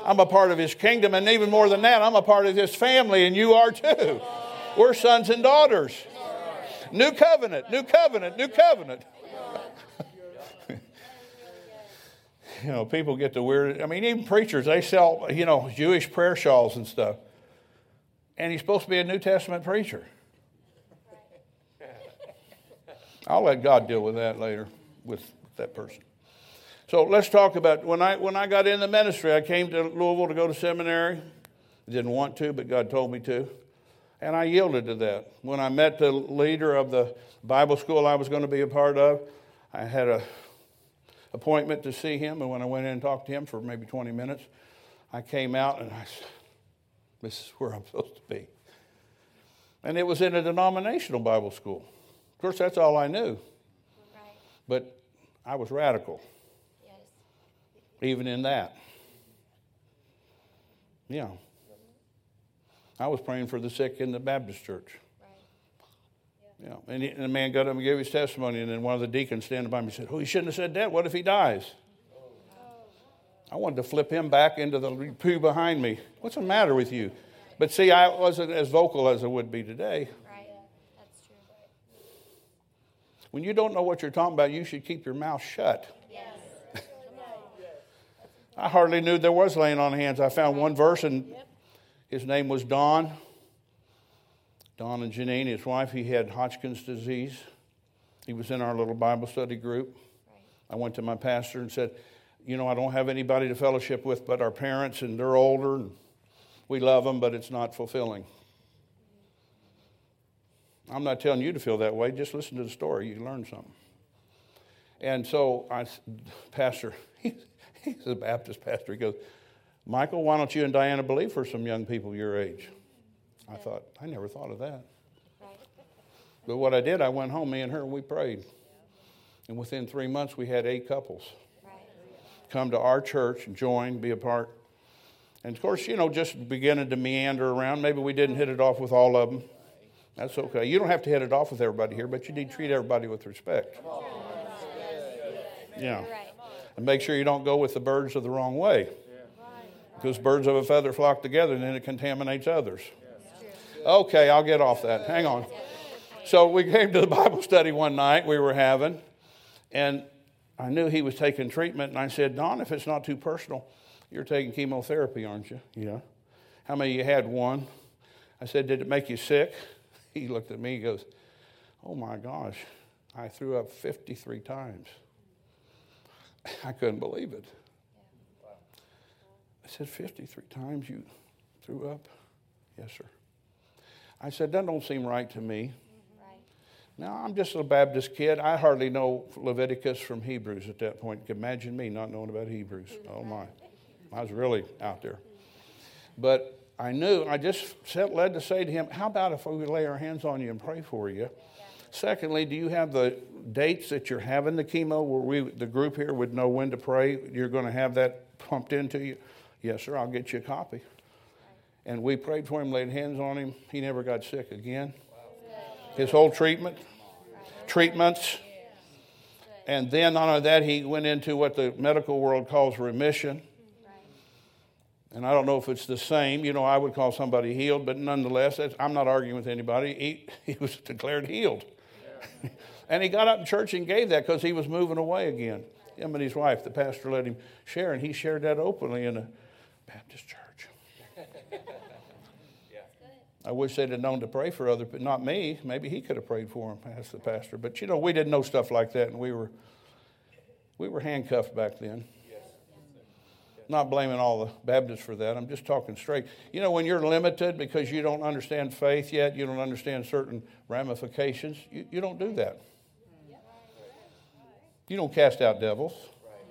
B: I'm a part of His kingdom, and even more than that, I'm a part of His family, and you are too. We're sons and daughters. New covenant, new covenant, new covenant. you know, people get the weird. I mean, even preachers, they sell, you know, Jewish prayer shawls and stuff. And he's supposed to be a New Testament preacher. I'll let God deal with that later with that person. So let's talk about when I when I got in the ministry, I came to Louisville to go to seminary. Didn't want to, but God told me to. And I yielded to that. When I met the leader of the Bible school I was going to be a part of, I had a appointment to see him. And when I went in and talked to him for maybe 20 minutes, I came out and I said, This is where I'm supposed to be. And it was in a denominational Bible school. Of course, that's all I knew. Right. But I was radical, yes. even in that. Yeah. I was praying for the sick in the Baptist church. Yeah, and, he, and the man got up and gave his testimony, and then one of the deacons standing by me said, "Oh, he shouldn't have said that. What if he dies?" Oh. I wanted to flip him back into the pew behind me. What's the matter with you? But see, I wasn't as vocal as I would be today.
C: Right, that's true.
B: When you don't know what you're talking about, you should keep your mouth shut.
C: Yes.
B: I hardly knew there was laying on hands. I found one verse, and his name was Don. Don and Janine, his wife, he had Hodgkin's disease. He was in our little Bible study group. I went to my pastor and said, You know, I don't have anybody to fellowship with but our parents, and they're older, and we love them, but it's not fulfilling. I'm not telling you to feel that way. Just listen to the story. You learn something. And so, I, Pastor, he's, he's a Baptist pastor. He goes, Michael, why don't you and Diana believe for some young people your age? I thought, I never thought of that. But what I did, I went home, me and her, and we prayed. And within three months, we had eight couples come to our church, join, be a part. And of course, you know, just beginning to meander around. Maybe we didn't hit it off with all of them. That's okay. You don't have to hit it off with everybody here, but you need to treat everybody with respect. Yeah. And make sure you don't go with the birds of the wrong way. Because birds of a feather flock together and then it contaminates others. Okay, I'll get off that. Hang on. So we came to the Bible study one night we were having, and I knew he was taking treatment, and I said, Don, if it's not too personal, you're taking chemotherapy, aren't you? Yeah. How many of you had one? I said, Did it make you sick? He looked at me, he goes, Oh my gosh, I threw up 53 times. I couldn't believe it. Said, 53 times you threw up? Yes, sir. I said, That don't seem right to me. Now, I'm just a Baptist kid. I hardly know Leviticus from Hebrews at that point. Imagine me not knowing about Hebrews. Oh, my. I was really out there. But I knew, I just felt led to say to him, How about if we lay our hands on you and pray for you? Secondly, do you have the dates that you're having the chemo where we, the group here would know when to pray? You're going to have that pumped into you? Yes, sir, I'll get you a copy. And we prayed for him, laid hands on him. He never got sick again. His whole treatment, treatments. And then, only that, he went into what the medical world calls remission. And I don't know if it's the same. You know, I would call somebody healed, but nonetheless, I'm not arguing with anybody. He, he was declared healed. and he got up in church and gave that because he was moving away again. Him and his wife, the pastor let him share, and he shared that openly in a Baptist church. I wish they'd have known to pray for others, but not me. Maybe he could have prayed for him, asked the pastor. But you know, we didn't know stuff like that, and we were we were handcuffed back then. Not blaming all the Baptists for that. I'm just talking straight. You know, when you're limited because you don't understand faith yet, you don't understand certain ramifications, you, you don't do that. You don't cast out devils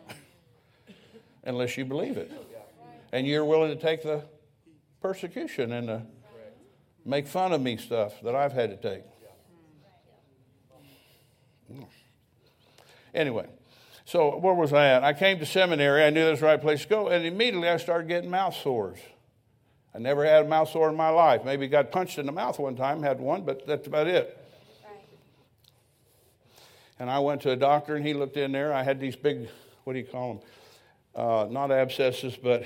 B: unless you believe it. And you're willing to take the persecution and the make fun of me stuff that I've had to take. Anyway, so where was I at? I came to seminary. I knew that was the right place to go, and immediately I started getting mouth sores. I never had a mouth sore in my life. Maybe got punched in the mouth one time, had one, but that's about it. And I went to a doctor, and he looked in there. I had these big, what do you call them? Uh, not abscesses, but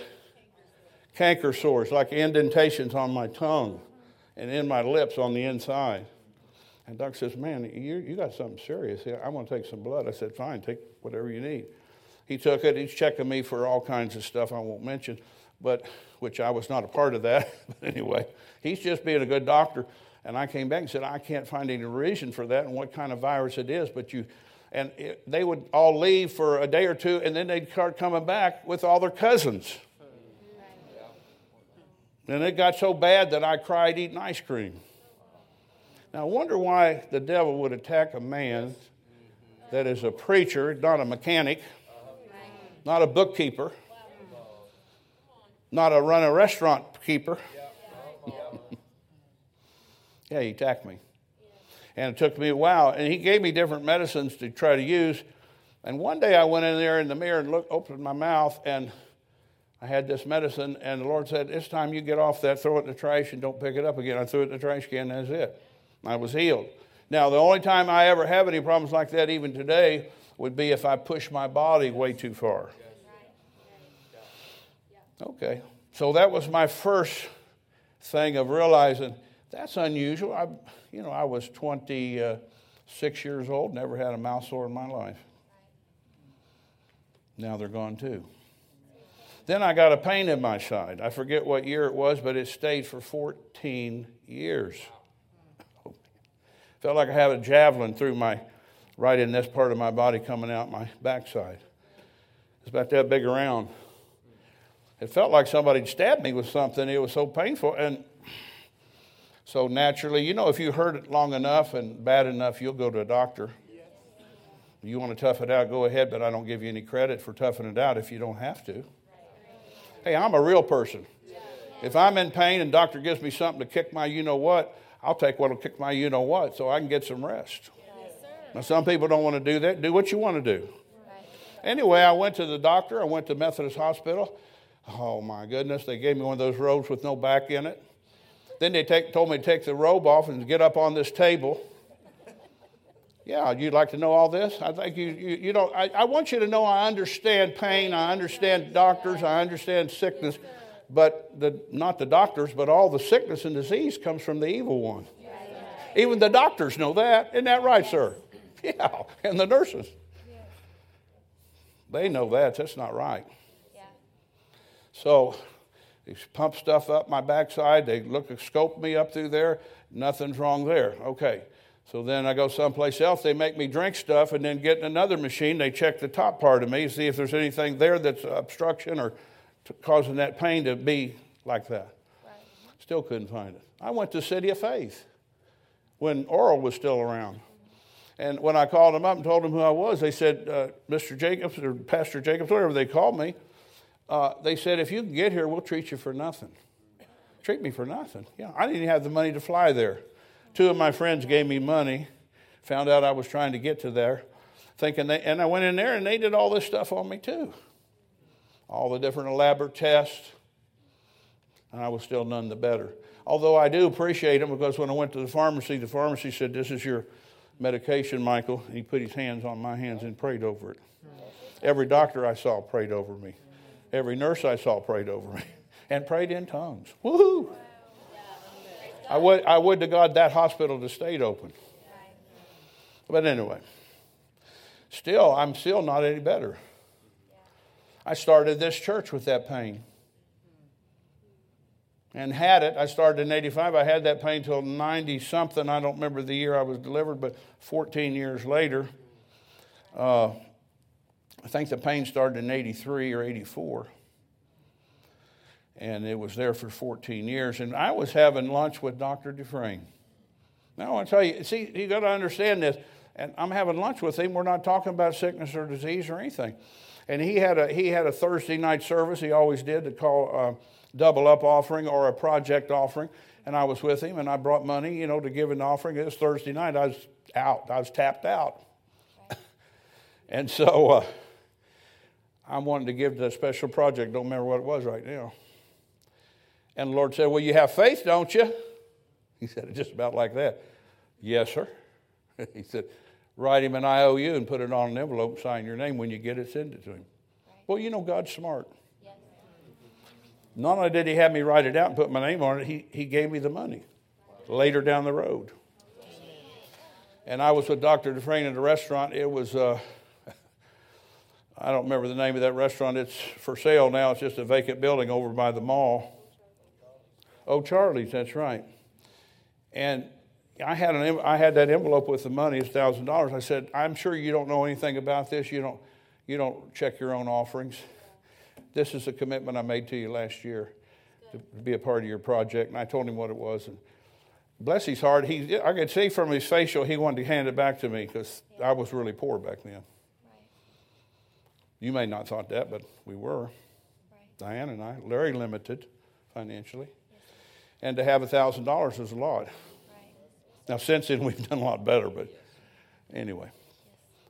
B: canker sores, like indentations on my tongue and in my lips on the inside. And Doc says, Man, you, you got something serious here. I want to take some blood. I said, Fine, take whatever you need. He took it. He's checking me for all kinds of stuff I won't mention, but which I was not a part of that. but anyway, he's just being a good doctor. And I came back and said, I can't find any reason for that and what kind of virus it is. But you, and it, they would all leave for a day or two, and then they'd start coming back with all their cousins. And it got so bad that I cried eating ice cream. Now, I wonder why the devil would attack a man that is a preacher, not a mechanic, not a bookkeeper, not a run a restaurant keeper. yeah, he attacked me. And it took me a while. And he gave me different medicines to try to use. And one day I went in there in the mirror and looked, opened my mouth, and I had this medicine, and the Lord said, This time you get off that, throw it in the trash, and don't pick it up again. I threw it in the trash can, that's it. I was healed. Now, the only time I ever have any problems like that, even today, would be if I push my body way too far. Okay. So that was my first thing of realizing that's unusual. I, you know, I was 26 years old, never had a mouth sore in my life. Now they're gone too. Then I got a pain in my side. I forget what year it was, but it stayed for 14 years. Felt like I had a javelin through my, right in this part of my body coming out my backside. It's about that big around. It felt like somebody stabbed me with something. It was so painful. And so naturally, you know, if you hurt it long enough and bad enough, you'll go to a doctor. You want to tough it out, go ahead, but I don't give you any credit for toughing it out if you don't have to. Hey, I'm a real person. If I'm in pain and doctor gives me something to kick my you know what, I'll take what'll kick my you know what so I can get some rest. Now, some people don't want to do that. Do what you want to do. Anyway, I went to the doctor. I went to Methodist Hospital. Oh my goodness, they gave me one of those robes with no back in it. Then they take, told me to take the robe off and get up on this table. Yeah, you'd like to know all this? I think you, you, you know, I, I want you to know I understand pain, I understand doctors, I understand sickness, but the, not the doctors, but all the sickness and disease comes from the evil one. Even the doctors know that. Isn't that right, sir? Yeah, and the nurses. They know that. That's not right. So they pump stuff up my backside. They look, scope me up through there. Nothing's wrong there. Okay. So then I go someplace else, they make me drink stuff, and then get in another machine. They check the top part of me, see if there's anything there that's obstruction or t- causing that pain to be like that. Right. Still couldn't find it. I went to City of Faith when Oral was still around. And when I called them up and told them who I was, they said, uh, Mr. Jacobs or Pastor Jacobs, whatever they called me, uh, they said, if you can get here, we'll treat you for nothing. Treat me for nothing. Yeah, I didn't even have the money to fly there. Two of my friends gave me money Found out I was trying to get to there, thinking they, and I went in there and they did all this stuff on me too. All the different elaborate tests, and I was still none the better. Although I do appreciate them because when I went to the pharmacy, the pharmacy said, This is your medication, Michael. And he put his hands on my hands and prayed over it. Every doctor I saw prayed over me. Every nurse I saw prayed over me and prayed in tongues. Woohoo! I would, I would to God that hospital to stayed open. But anyway, still, I'm still not any better. I started this church with that pain and had it. I started in 85. I had that pain till 90 something. I don't remember the year I was delivered, but 14 years later, uh, I think the pain started in 83 or 84. And it was there for 14 years. And I was having lunch with Dr. Dufresne. Now, I want to tell you, see, you got to understand this. And I'm having lunch with him. We're not talking about sickness or disease or anything. And he had a, he had a Thursday night service, he always did, to call. Uh, double up offering or a project offering. And I was with him and I brought money, you know, to give an offering. It was Thursday night. I was out, I was tapped out. and so uh, I wanted to give a special project. Don't remember what it was right now. And the Lord said, Well, you have faith, don't you? He said it just about like that. Yes, sir. he said, Write him an IOU and put it on an envelope, sign your name. When you get it, send it to him. Right. Well, you know, God's smart. Not only did he have me write it out and put my name on it, he, he gave me the money later down the road. And I was with Dr. Dufresne at a restaurant. It was, uh, I don't remember the name of that restaurant. It's for sale now. It's just a vacant building over by the mall. Oh, Charlie's, that's right. And I had, an, I had that envelope with the money, it's $1,000. I said, I'm sure you don't know anything about this. You don't, you don't check your own offerings this is a commitment I made to you last year to be a part of your project. And I told him what it was. And bless his heart, he, I could see from his facial he wanted to hand it back to me because I was really poor back then. Right. You may not thought that, but we were. Right. Diane and I, very limited financially. And to have a $1,000 is a lot. Now, since then, we've done a lot better, but anyway.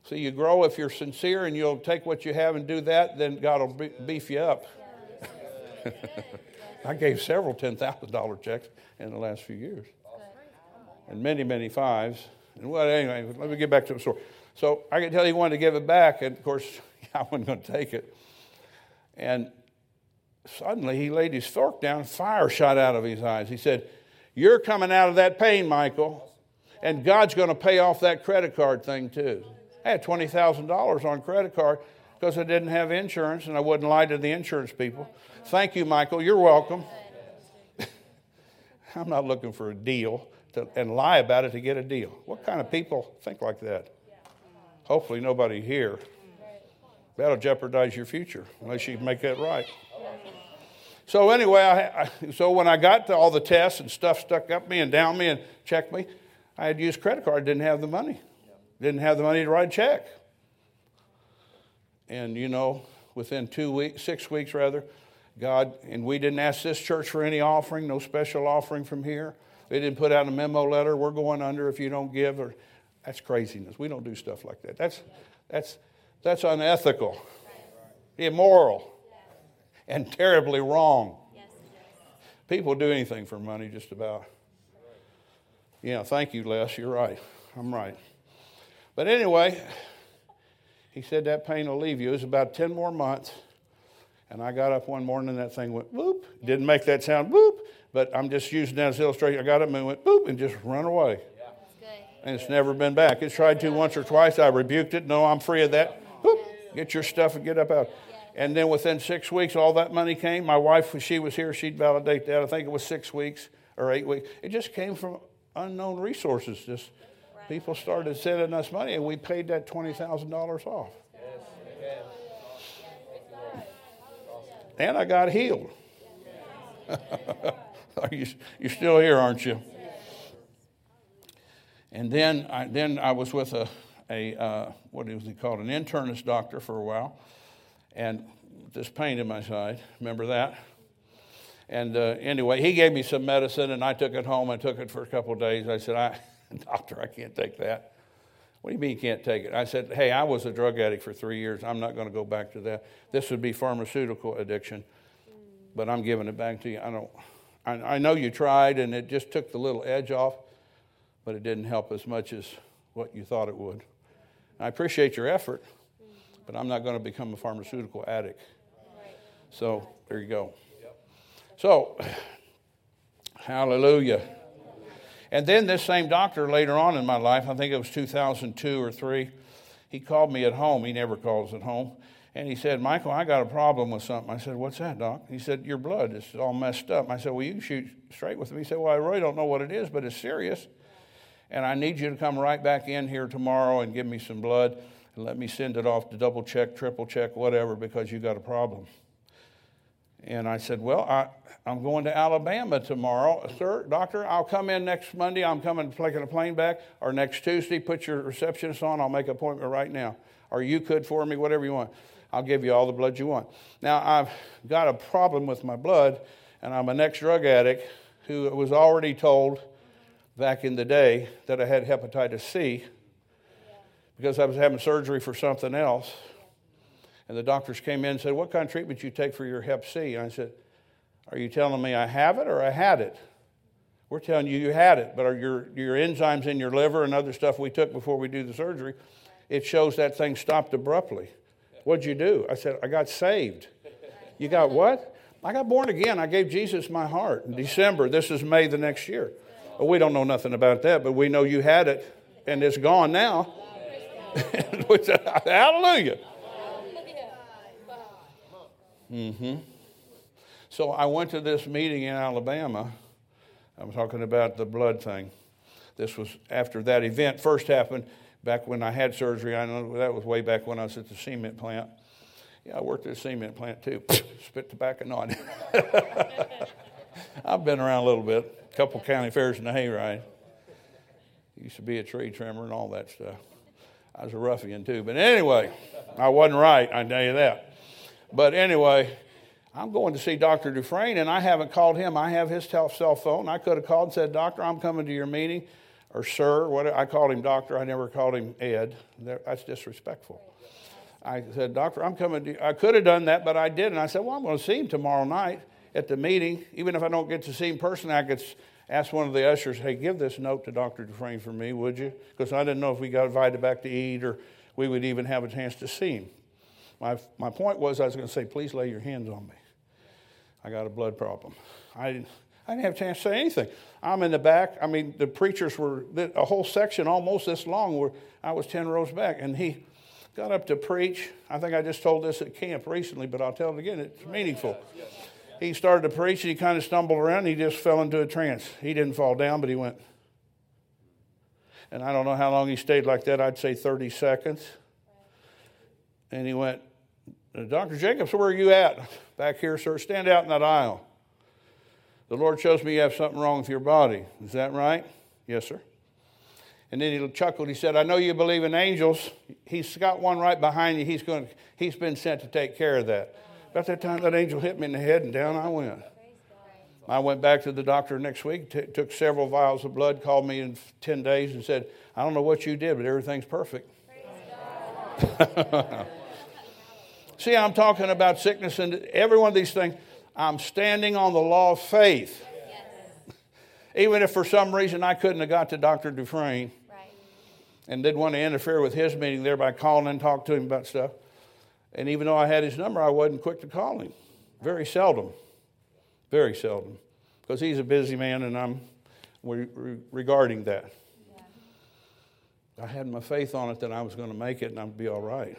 B: So you grow if you're sincere and you'll take what you have and do that, then God will beef you up. I gave several $10,000 checks in the last few years, and many, many fives. And well, anyway, let me get back to the story. So I could tell he wanted to give it back, and of course, I wasn't going to take it. And suddenly he laid his fork down, fire shot out of his eyes. He said, You're coming out of that pain, Michael, and God's going to pay off that credit card thing too. I had $20,000 on credit card because I didn't have insurance and I wouldn't lie to the insurance people. Thank you, Michael. You're welcome. I'm not looking for a deal to, and lie about it to get a deal. What kind of people think like that? Hopefully, nobody here. That'll jeopardize your future unless you make that right. So anyway, I, I, so when I got to all the tests and stuff stuck up me and down me and checked me, I had used credit card, didn't have the money. Didn't have the money to write a check. And you know, within two weeks, six weeks rather, God, and we didn't ask this church for any offering, no special offering from here. They didn't put out a memo letter, we're going under if you don't give, or that's craziness. We don't do stuff like that. That's that's that's unethical, immoral, and terribly wrong. People do anything for money, just about. Yeah, thank you, Les. You're right. I'm right. But anyway, he said that pain will leave you. It was about 10 more months. And I got up one morning and that thing went whoop. Didn't make that sound whoop, but I'm just using that as illustration. I got up and went whoop and just run away. And it's never been back. It's tried to once or twice. I rebuked it. No, I'm free of that. Whoop, get your stuff and get up out. And then within six weeks, all that money came. My wife, if she was here, she'd validate that. I think it was six weeks or eight weeks. It just came from unknown resources. Just people started sending us money, and we paid that $20,000 off. And I got healed. you, you're still here, aren't you? And then I, then I was with a, a uh, what was he called, an internist doctor for a while, and this pain in my side. Remember that? And uh, anyway, he gave me some medicine, and I took it home. I took it for a couple of days. I said, I Doctor, I can't take that. What do you mean you can't take it? I said, Hey, I was a drug addict for three years. I'm not going to go back to that. This would be pharmaceutical addiction, but I'm giving it back to you. I don't. I, I know you tried, and it just took the little edge off, but it didn't help as much as what you thought it would. I appreciate your effort, but I'm not going to become a pharmaceutical addict. So there you go. So, hallelujah. And then this same doctor later on in my life, I think it was 2002 or 3, he called me at home. He never calls at home. And he said, Michael, I got a problem with something. I said, What's that, doc? He said, Your blood is all messed up. I said, Well, you can shoot straight with me. He said, Well, I really don't know what it is, but it's serious. And I need you to come right back in here tomorrow and give me some blood and let me send it off to double check, triple check, whatever, because you got a problem. And I said, Well, I, I'm going to Alabama tomorrow. Sir, doctor, I'll come in next Monday. I'm coming taking a plane back. Or next Tuesday, put your receptionist on. I'll make an appointment right now. Or you could for me, whatever you want. I'll give you all the blood you want. Now, I've got a problem with my blood, and I'm an ex drug addict who was already told back in the day that I had hepatitis C because I was having surgery for something else. And the doctors came in and said, What kind of treatment you take for your hep C? And I said, Are you telling me I have it or I had it? We're telling you you had it, but are your, your enzymes in your liver and other stuff we took before we do the surgery, it shows that thing stopped abruptly. What'd you do? I said, I got saved. You got what? I got born again. I gave Jesus my heart in December. This is May the next year. Well, we don't know nothing about that, but we know you had it and it's gone now. Hallelujah. Mm-hmm. So I went to this meeting in Alabama. I'm talking about the blood thing. This was after that event first happened, back when I had surgery. I know that was way back when I was at the cement plant. Yeah, I worked at a cement plant too. Spit tobacco on I've been around a little bit. A couple county fairs and a hayride. Used to be a tree trimmer and all that stuff. I was a ruffian too. But anyway, I wasn't right, I tell you that. But anyway, I'm going to see Dr. Dufresne, and I haven't called him. I have his cell phone. I could have called and said, Doctor, I'm coming to your meeting, or Sir. What, I called him Doctor. I never called him Ed. That's disrespectful. I said, Doctor, I'm coming to I could have done that, but I didn't. I said, Well, I'm going to see him tomorrow night at the meeting. Even if I don't get to see him personally, I could ask one of the ushers, Hey, give this note to Dr. Dufresne for me, would you? Because I didn't know if we got invited back to eat or we would even have a chance to see him. My, my point was, I was going to say, Please lay your hands on me. I got a blood problem. I didn't, I didn't have a chance to say anything. I'm in the back. I mean, the preachers were a whole section almost this long where I was 10 rows back. And he got up to preach. I think I just told this at camp recently, but I'll tell it again. It's meaningful. He started to preach and he kind of stumbled around. he just fell into a trance. He didn't fall down, but he went. And I don't know how long he stayed like that. I'd say 30 seconds. And he went, Dr. Jacobs, where are you at? Back here, sir. Stand out in that aisle. The Lord shows me you have something wrong with your body. Is that right? Yes, sir. And then he chuckled. He said, I know you believe in angels. He's got one right behind you. He's, going he's been sent to take care of that. About that time, that angel hit me in the head, and down I went. I went back to the doctor next week, t- took several vials of blood, called me in 10 days, and said, I don't know what you did, but everything's perfect. See, I'm talking about sickness and every one of these things. I'm standing on the law of faith. Yes. Even if for some reason I couldn't have got to Dr. Dufresne right. and didn't want to interfere with his meeting there by calling and talking to him about stuff. And even though I had his number, I wasn't quick to call him. Very seldom. Very seldom. Because he's a busy man and I'm re- re- regarding that. Yeah. I had my faith on it that I was going to make it and I'd be all right.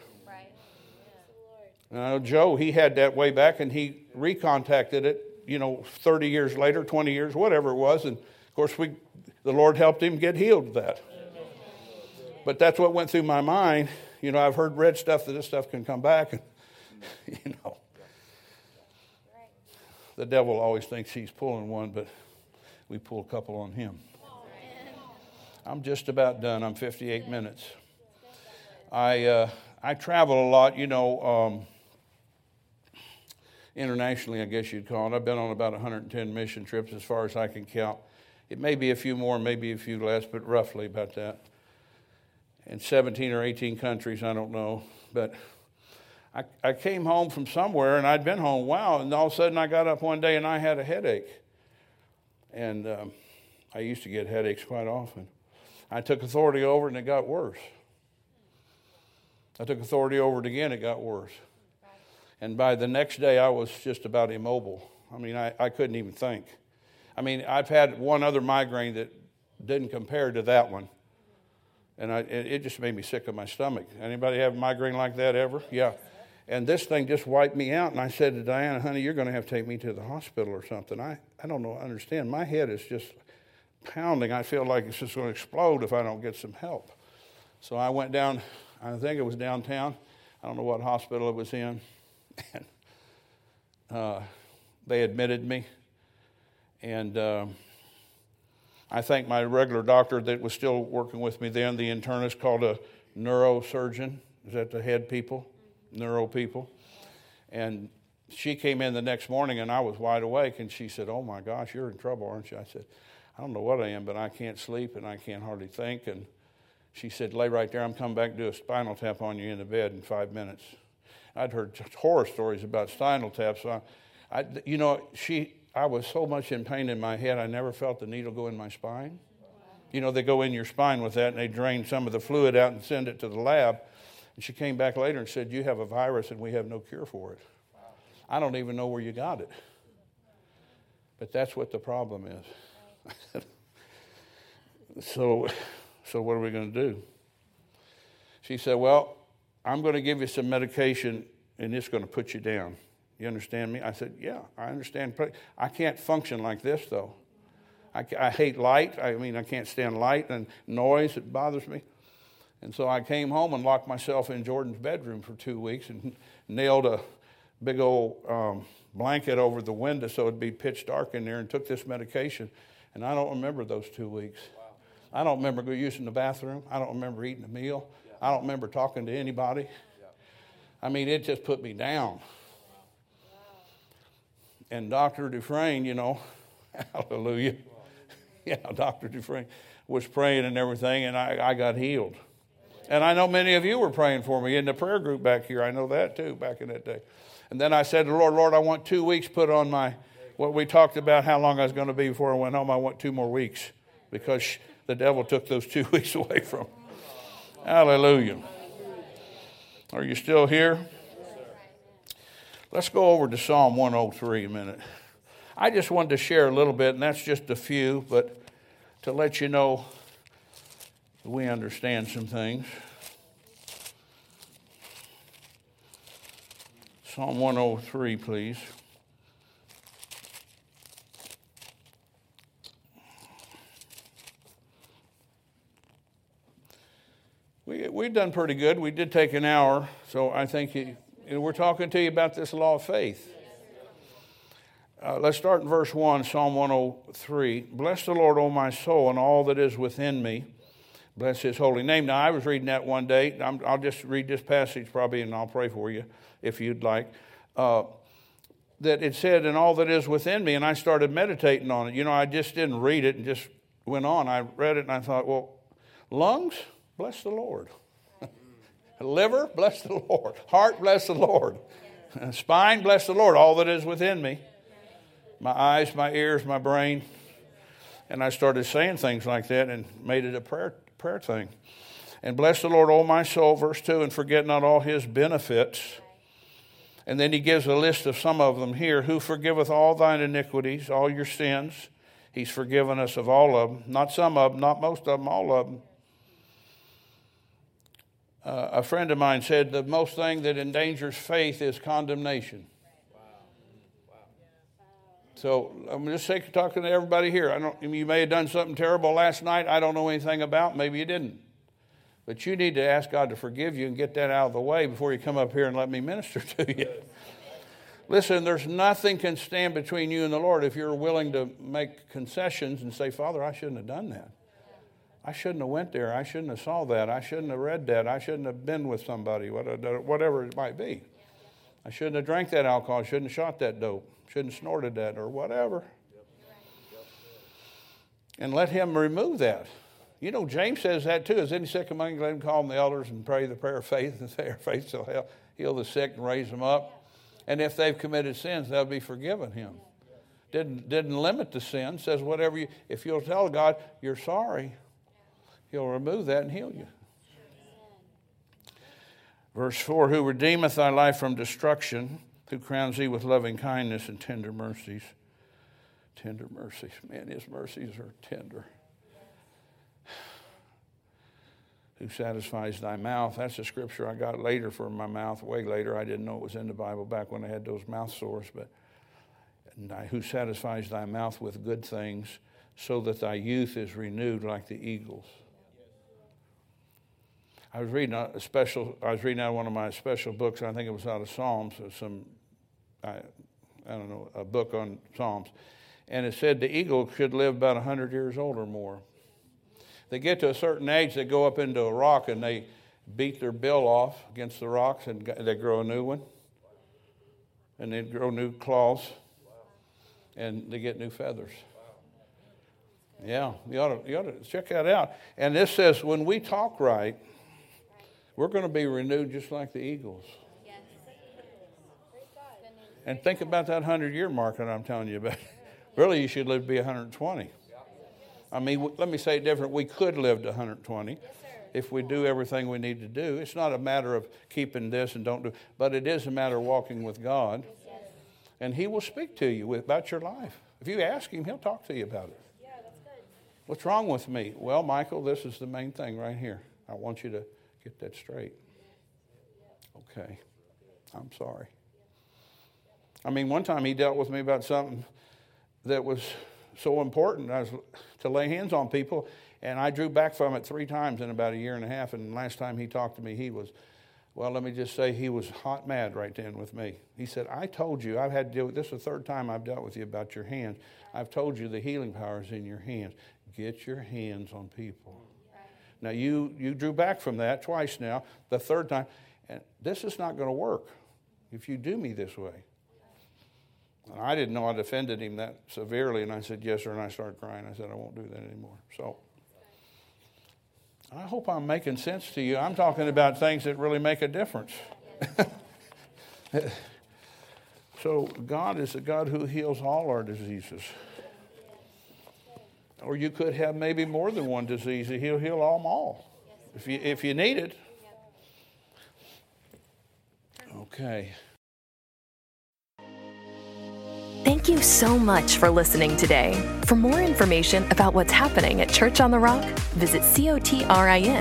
B: Uh, Joe, he had that way back and he recontacted it, you know, 30 years later, 20 years, whatever it was. And of course, we, the Lord helped him get healed of that. But that's what went through my mind. You know, I've heard, read stuff that this stuff can come back. And, you know, the devil always thinks he's pulling one, but we pull a couple on him. I'm just about done. I'm 58 minutes. I, uh, I travel a lot, you know. Um, internationally, I guess you'd call it. I've been on about 110 mission trips as far as I can count. It may be a few more, maybe a few less, but roughly about that. In 17 or 18 countries, I don't know. But I, I came home from somewhere and I'd been home wow, and all of a sudden I got up one day and I had a headache. And um, I used to get headaches quite often. I took authority over and it got worse. I took authority over it again, it got worse. And by the next day, I was just about immobile. I mean, I, I couldn't even think. I mean, I've had one other migraine that didn't compare to that one. And I, it just made me sick of my stomach. Anybody have a migraine like that ever? Yeah. And this thing just wiped me out. And I said to Diana, honey, you're going to have to take me to the hospital or something. I, I don't know, I understand. My head is just pounding. I feel like it's just going to explode if I don't get some help. So I went down, I think it was downtown. I don't know what hospital it was in. And uh, they admitted me. And um, I think my regular doctor that was still working with me then, the internist, called a neurosurgeon. Is that the head people? Mm-hmm. Neuro people. And she came in the next morning and I was wide awake and she said, Oh my gosh, you're in trouble, aren't you? I said, I don't know what I am, but I can't sleep and I can't hardly think. And she said, Lay right there. I'm coming back to do a spinal tap on you in the bed in five minutes. I'd heard horror stories about spinal taps. So I, I, you know, she, I was so much in pain in my head, I never felt the needle go in my spine. You know, they go in your spine with that and they drain some of the fluid out and send it to the lab. And she came back later and said, You have a virus and we have no cure for it. I don't even know where you got it. But that's what the problem is. so, so what are we going to do? She said, Well, I'm going to give you some medication and it's going to put you down. You understand me? I said, Yeah, I understand. I can't function like this, though. I, I hate light. I mean, I can't stand light and noise. It bothers me. And so I came home and locked myself in Jordan's bedroom for two weeks and nailed a big old um, blanket over the window so it'd be pitch dark in there and took this medication. And I don't remember those two weeks. Wow. I don't remember using the bathroom. I don't remember eating a meal. Yeah. I don't remember talking to anybody. Yeah. I mean, it just put me down. And Dr. Dufresne, you know, hallelujah. Yeah, Dr. Dufresne was praying and everything, and I, I got healed. And I know many of you were praying for me in the prayer group back here. I know that too, back in that day. And then I said Lord, Lord, I want two weeks put on my, what we talked about, how long I was going to be before I went home. I want two more weeks because the devil took those two weeks away from me. Hallelujah. Are you still here? Let's go over to Psalm 103 a minute. I just wanted to share a little bit, and that's just a few, but to let you know we understand some things. Psalm 103, please. We, we've done pretty good. We did take an hour, so I think you, we're talking to you about this law of faith. Uh, let's start in verse 1, Psalm 103. Bless the Lord, O my soul, and all that is within me. Bless his holy name. Now, I was reading that one day. i will just read this passage probably, and I'll pray for you if you'd like. Uh, that it said, and all that is within me, and I started meditating on it. You know, I just didn't read it and just went on. I read it and I thought, well, lungs, bless the Lord. Liver, bless the Lord. Heart, bless the Lord. Spine, bless the Lord. All that is within me. My eyes, my ears, my brain. And I started saying things like that and made it a prayer, prayer thing. And bless the Lord, O my soul, verse 2, and forget not all his benefits. And then he gives a list of some of them here. Who forgiveth all thine iniquities, all your sins. He's forgiven us of all of them. Not some of them, not most of them, all of them uh, a friend of mine said the most thing that endangers faith is condemnation. So I'm just sick of talking to everybody here. I don't. You may have done something terrible last night. I don't know anything about. Maybe you didn't. But you need to ask God to forgive you and get that out of the way before you come up here and let me minister to you. Listen, there's nothing can stand between you and the Lord if you're willing to make concessions and say, Father, I shouldn't have done that. I shouldn't have went there. I shouldn't have saw that. I shouldn't have read that. I shouldn't have been with somebody, uh, whatever it might be. I shouldn't have drank that alcohol. I shouldn't have shot that dope. Shouldn't have snorted that or whatever. And let him remove that. You know, James says that too. Is any sick among you? Let him call them the elders and pray the prayer of faith, and say, Our faith shall heal the sick and raise them up. And if they've committed sins, they'll be forgiven him. Didn't, didn't limit the sin. Says, whatever you, if you'll tell God you're sorry, he'll remove that and heal you. Verse 4 Who redeemeth thy life from destruction, who crowns thee with loving kindness and tender mercies. Tender mercies. Man, his mercies are tender. Who satisfies thy mouth. That's a scripture I got later for my mouth, way later. I didn't know it was in the Bible back when I had those mouth sores, but who satisfies thy mouth with good things, so that thy youth is renewed like the eagles. I was reading a special. I was reading out one of my special books. I think it was out of Psalms. Or some, I, I don't know, a book on Psalms, and it said the eagle should live about hundred years old or more. They get to a certain age, they go up into a rock and they beat their bill off against the rocks, and they grow a new one, and they grow new claws, and they get new feathers. Yeah, you ought, to, you ought to check that out. And this says when we talk right we're going to be renewed just like the eagles. And think about that 100 year mark that I'm telling you about. really, you should live to be 120. I mean, let me say it different. We could live to 120 if we do everything we need to do. It's not a matter of keeping this and don't do, but it is a matter of walking with God. And He will speak to you about your life. If you ask Him, He'll talk to you about it. What's wrong with me? Well, Michael, this is the main thing right here. I want you to get that straight. Okay. I'm sorry. I mean, one time he dealt with me about something that was so important. I was to lay hands on people, and I drew back from it three times in about a year and a half. And last time he talked to me, he was, well, let me just say, he was hot mad right then with me. He said, I told you, I've had to deal with this. Is the third time I've dealt with you about your hands. I've told you the healing power is in your hands. Get your hands on people. Now, you, you drew back from that twice now, the third time, and this is not going to work if you do me this way. And I didn't know I'd offended him that severely, and I said, Yes, sir, and I started crying. I said, I won't do that anymore. So, I hope I'm making sense to you. I'm talking about things that really make a difference. so, God is a God who heals all our diseases. Or you could have maybe more than one disease. He'll heal them all if you, if you need it. Okay.
A: Thank you so much for listening today. For more information about what's happening at Church on the Rock, visit cotrin.org.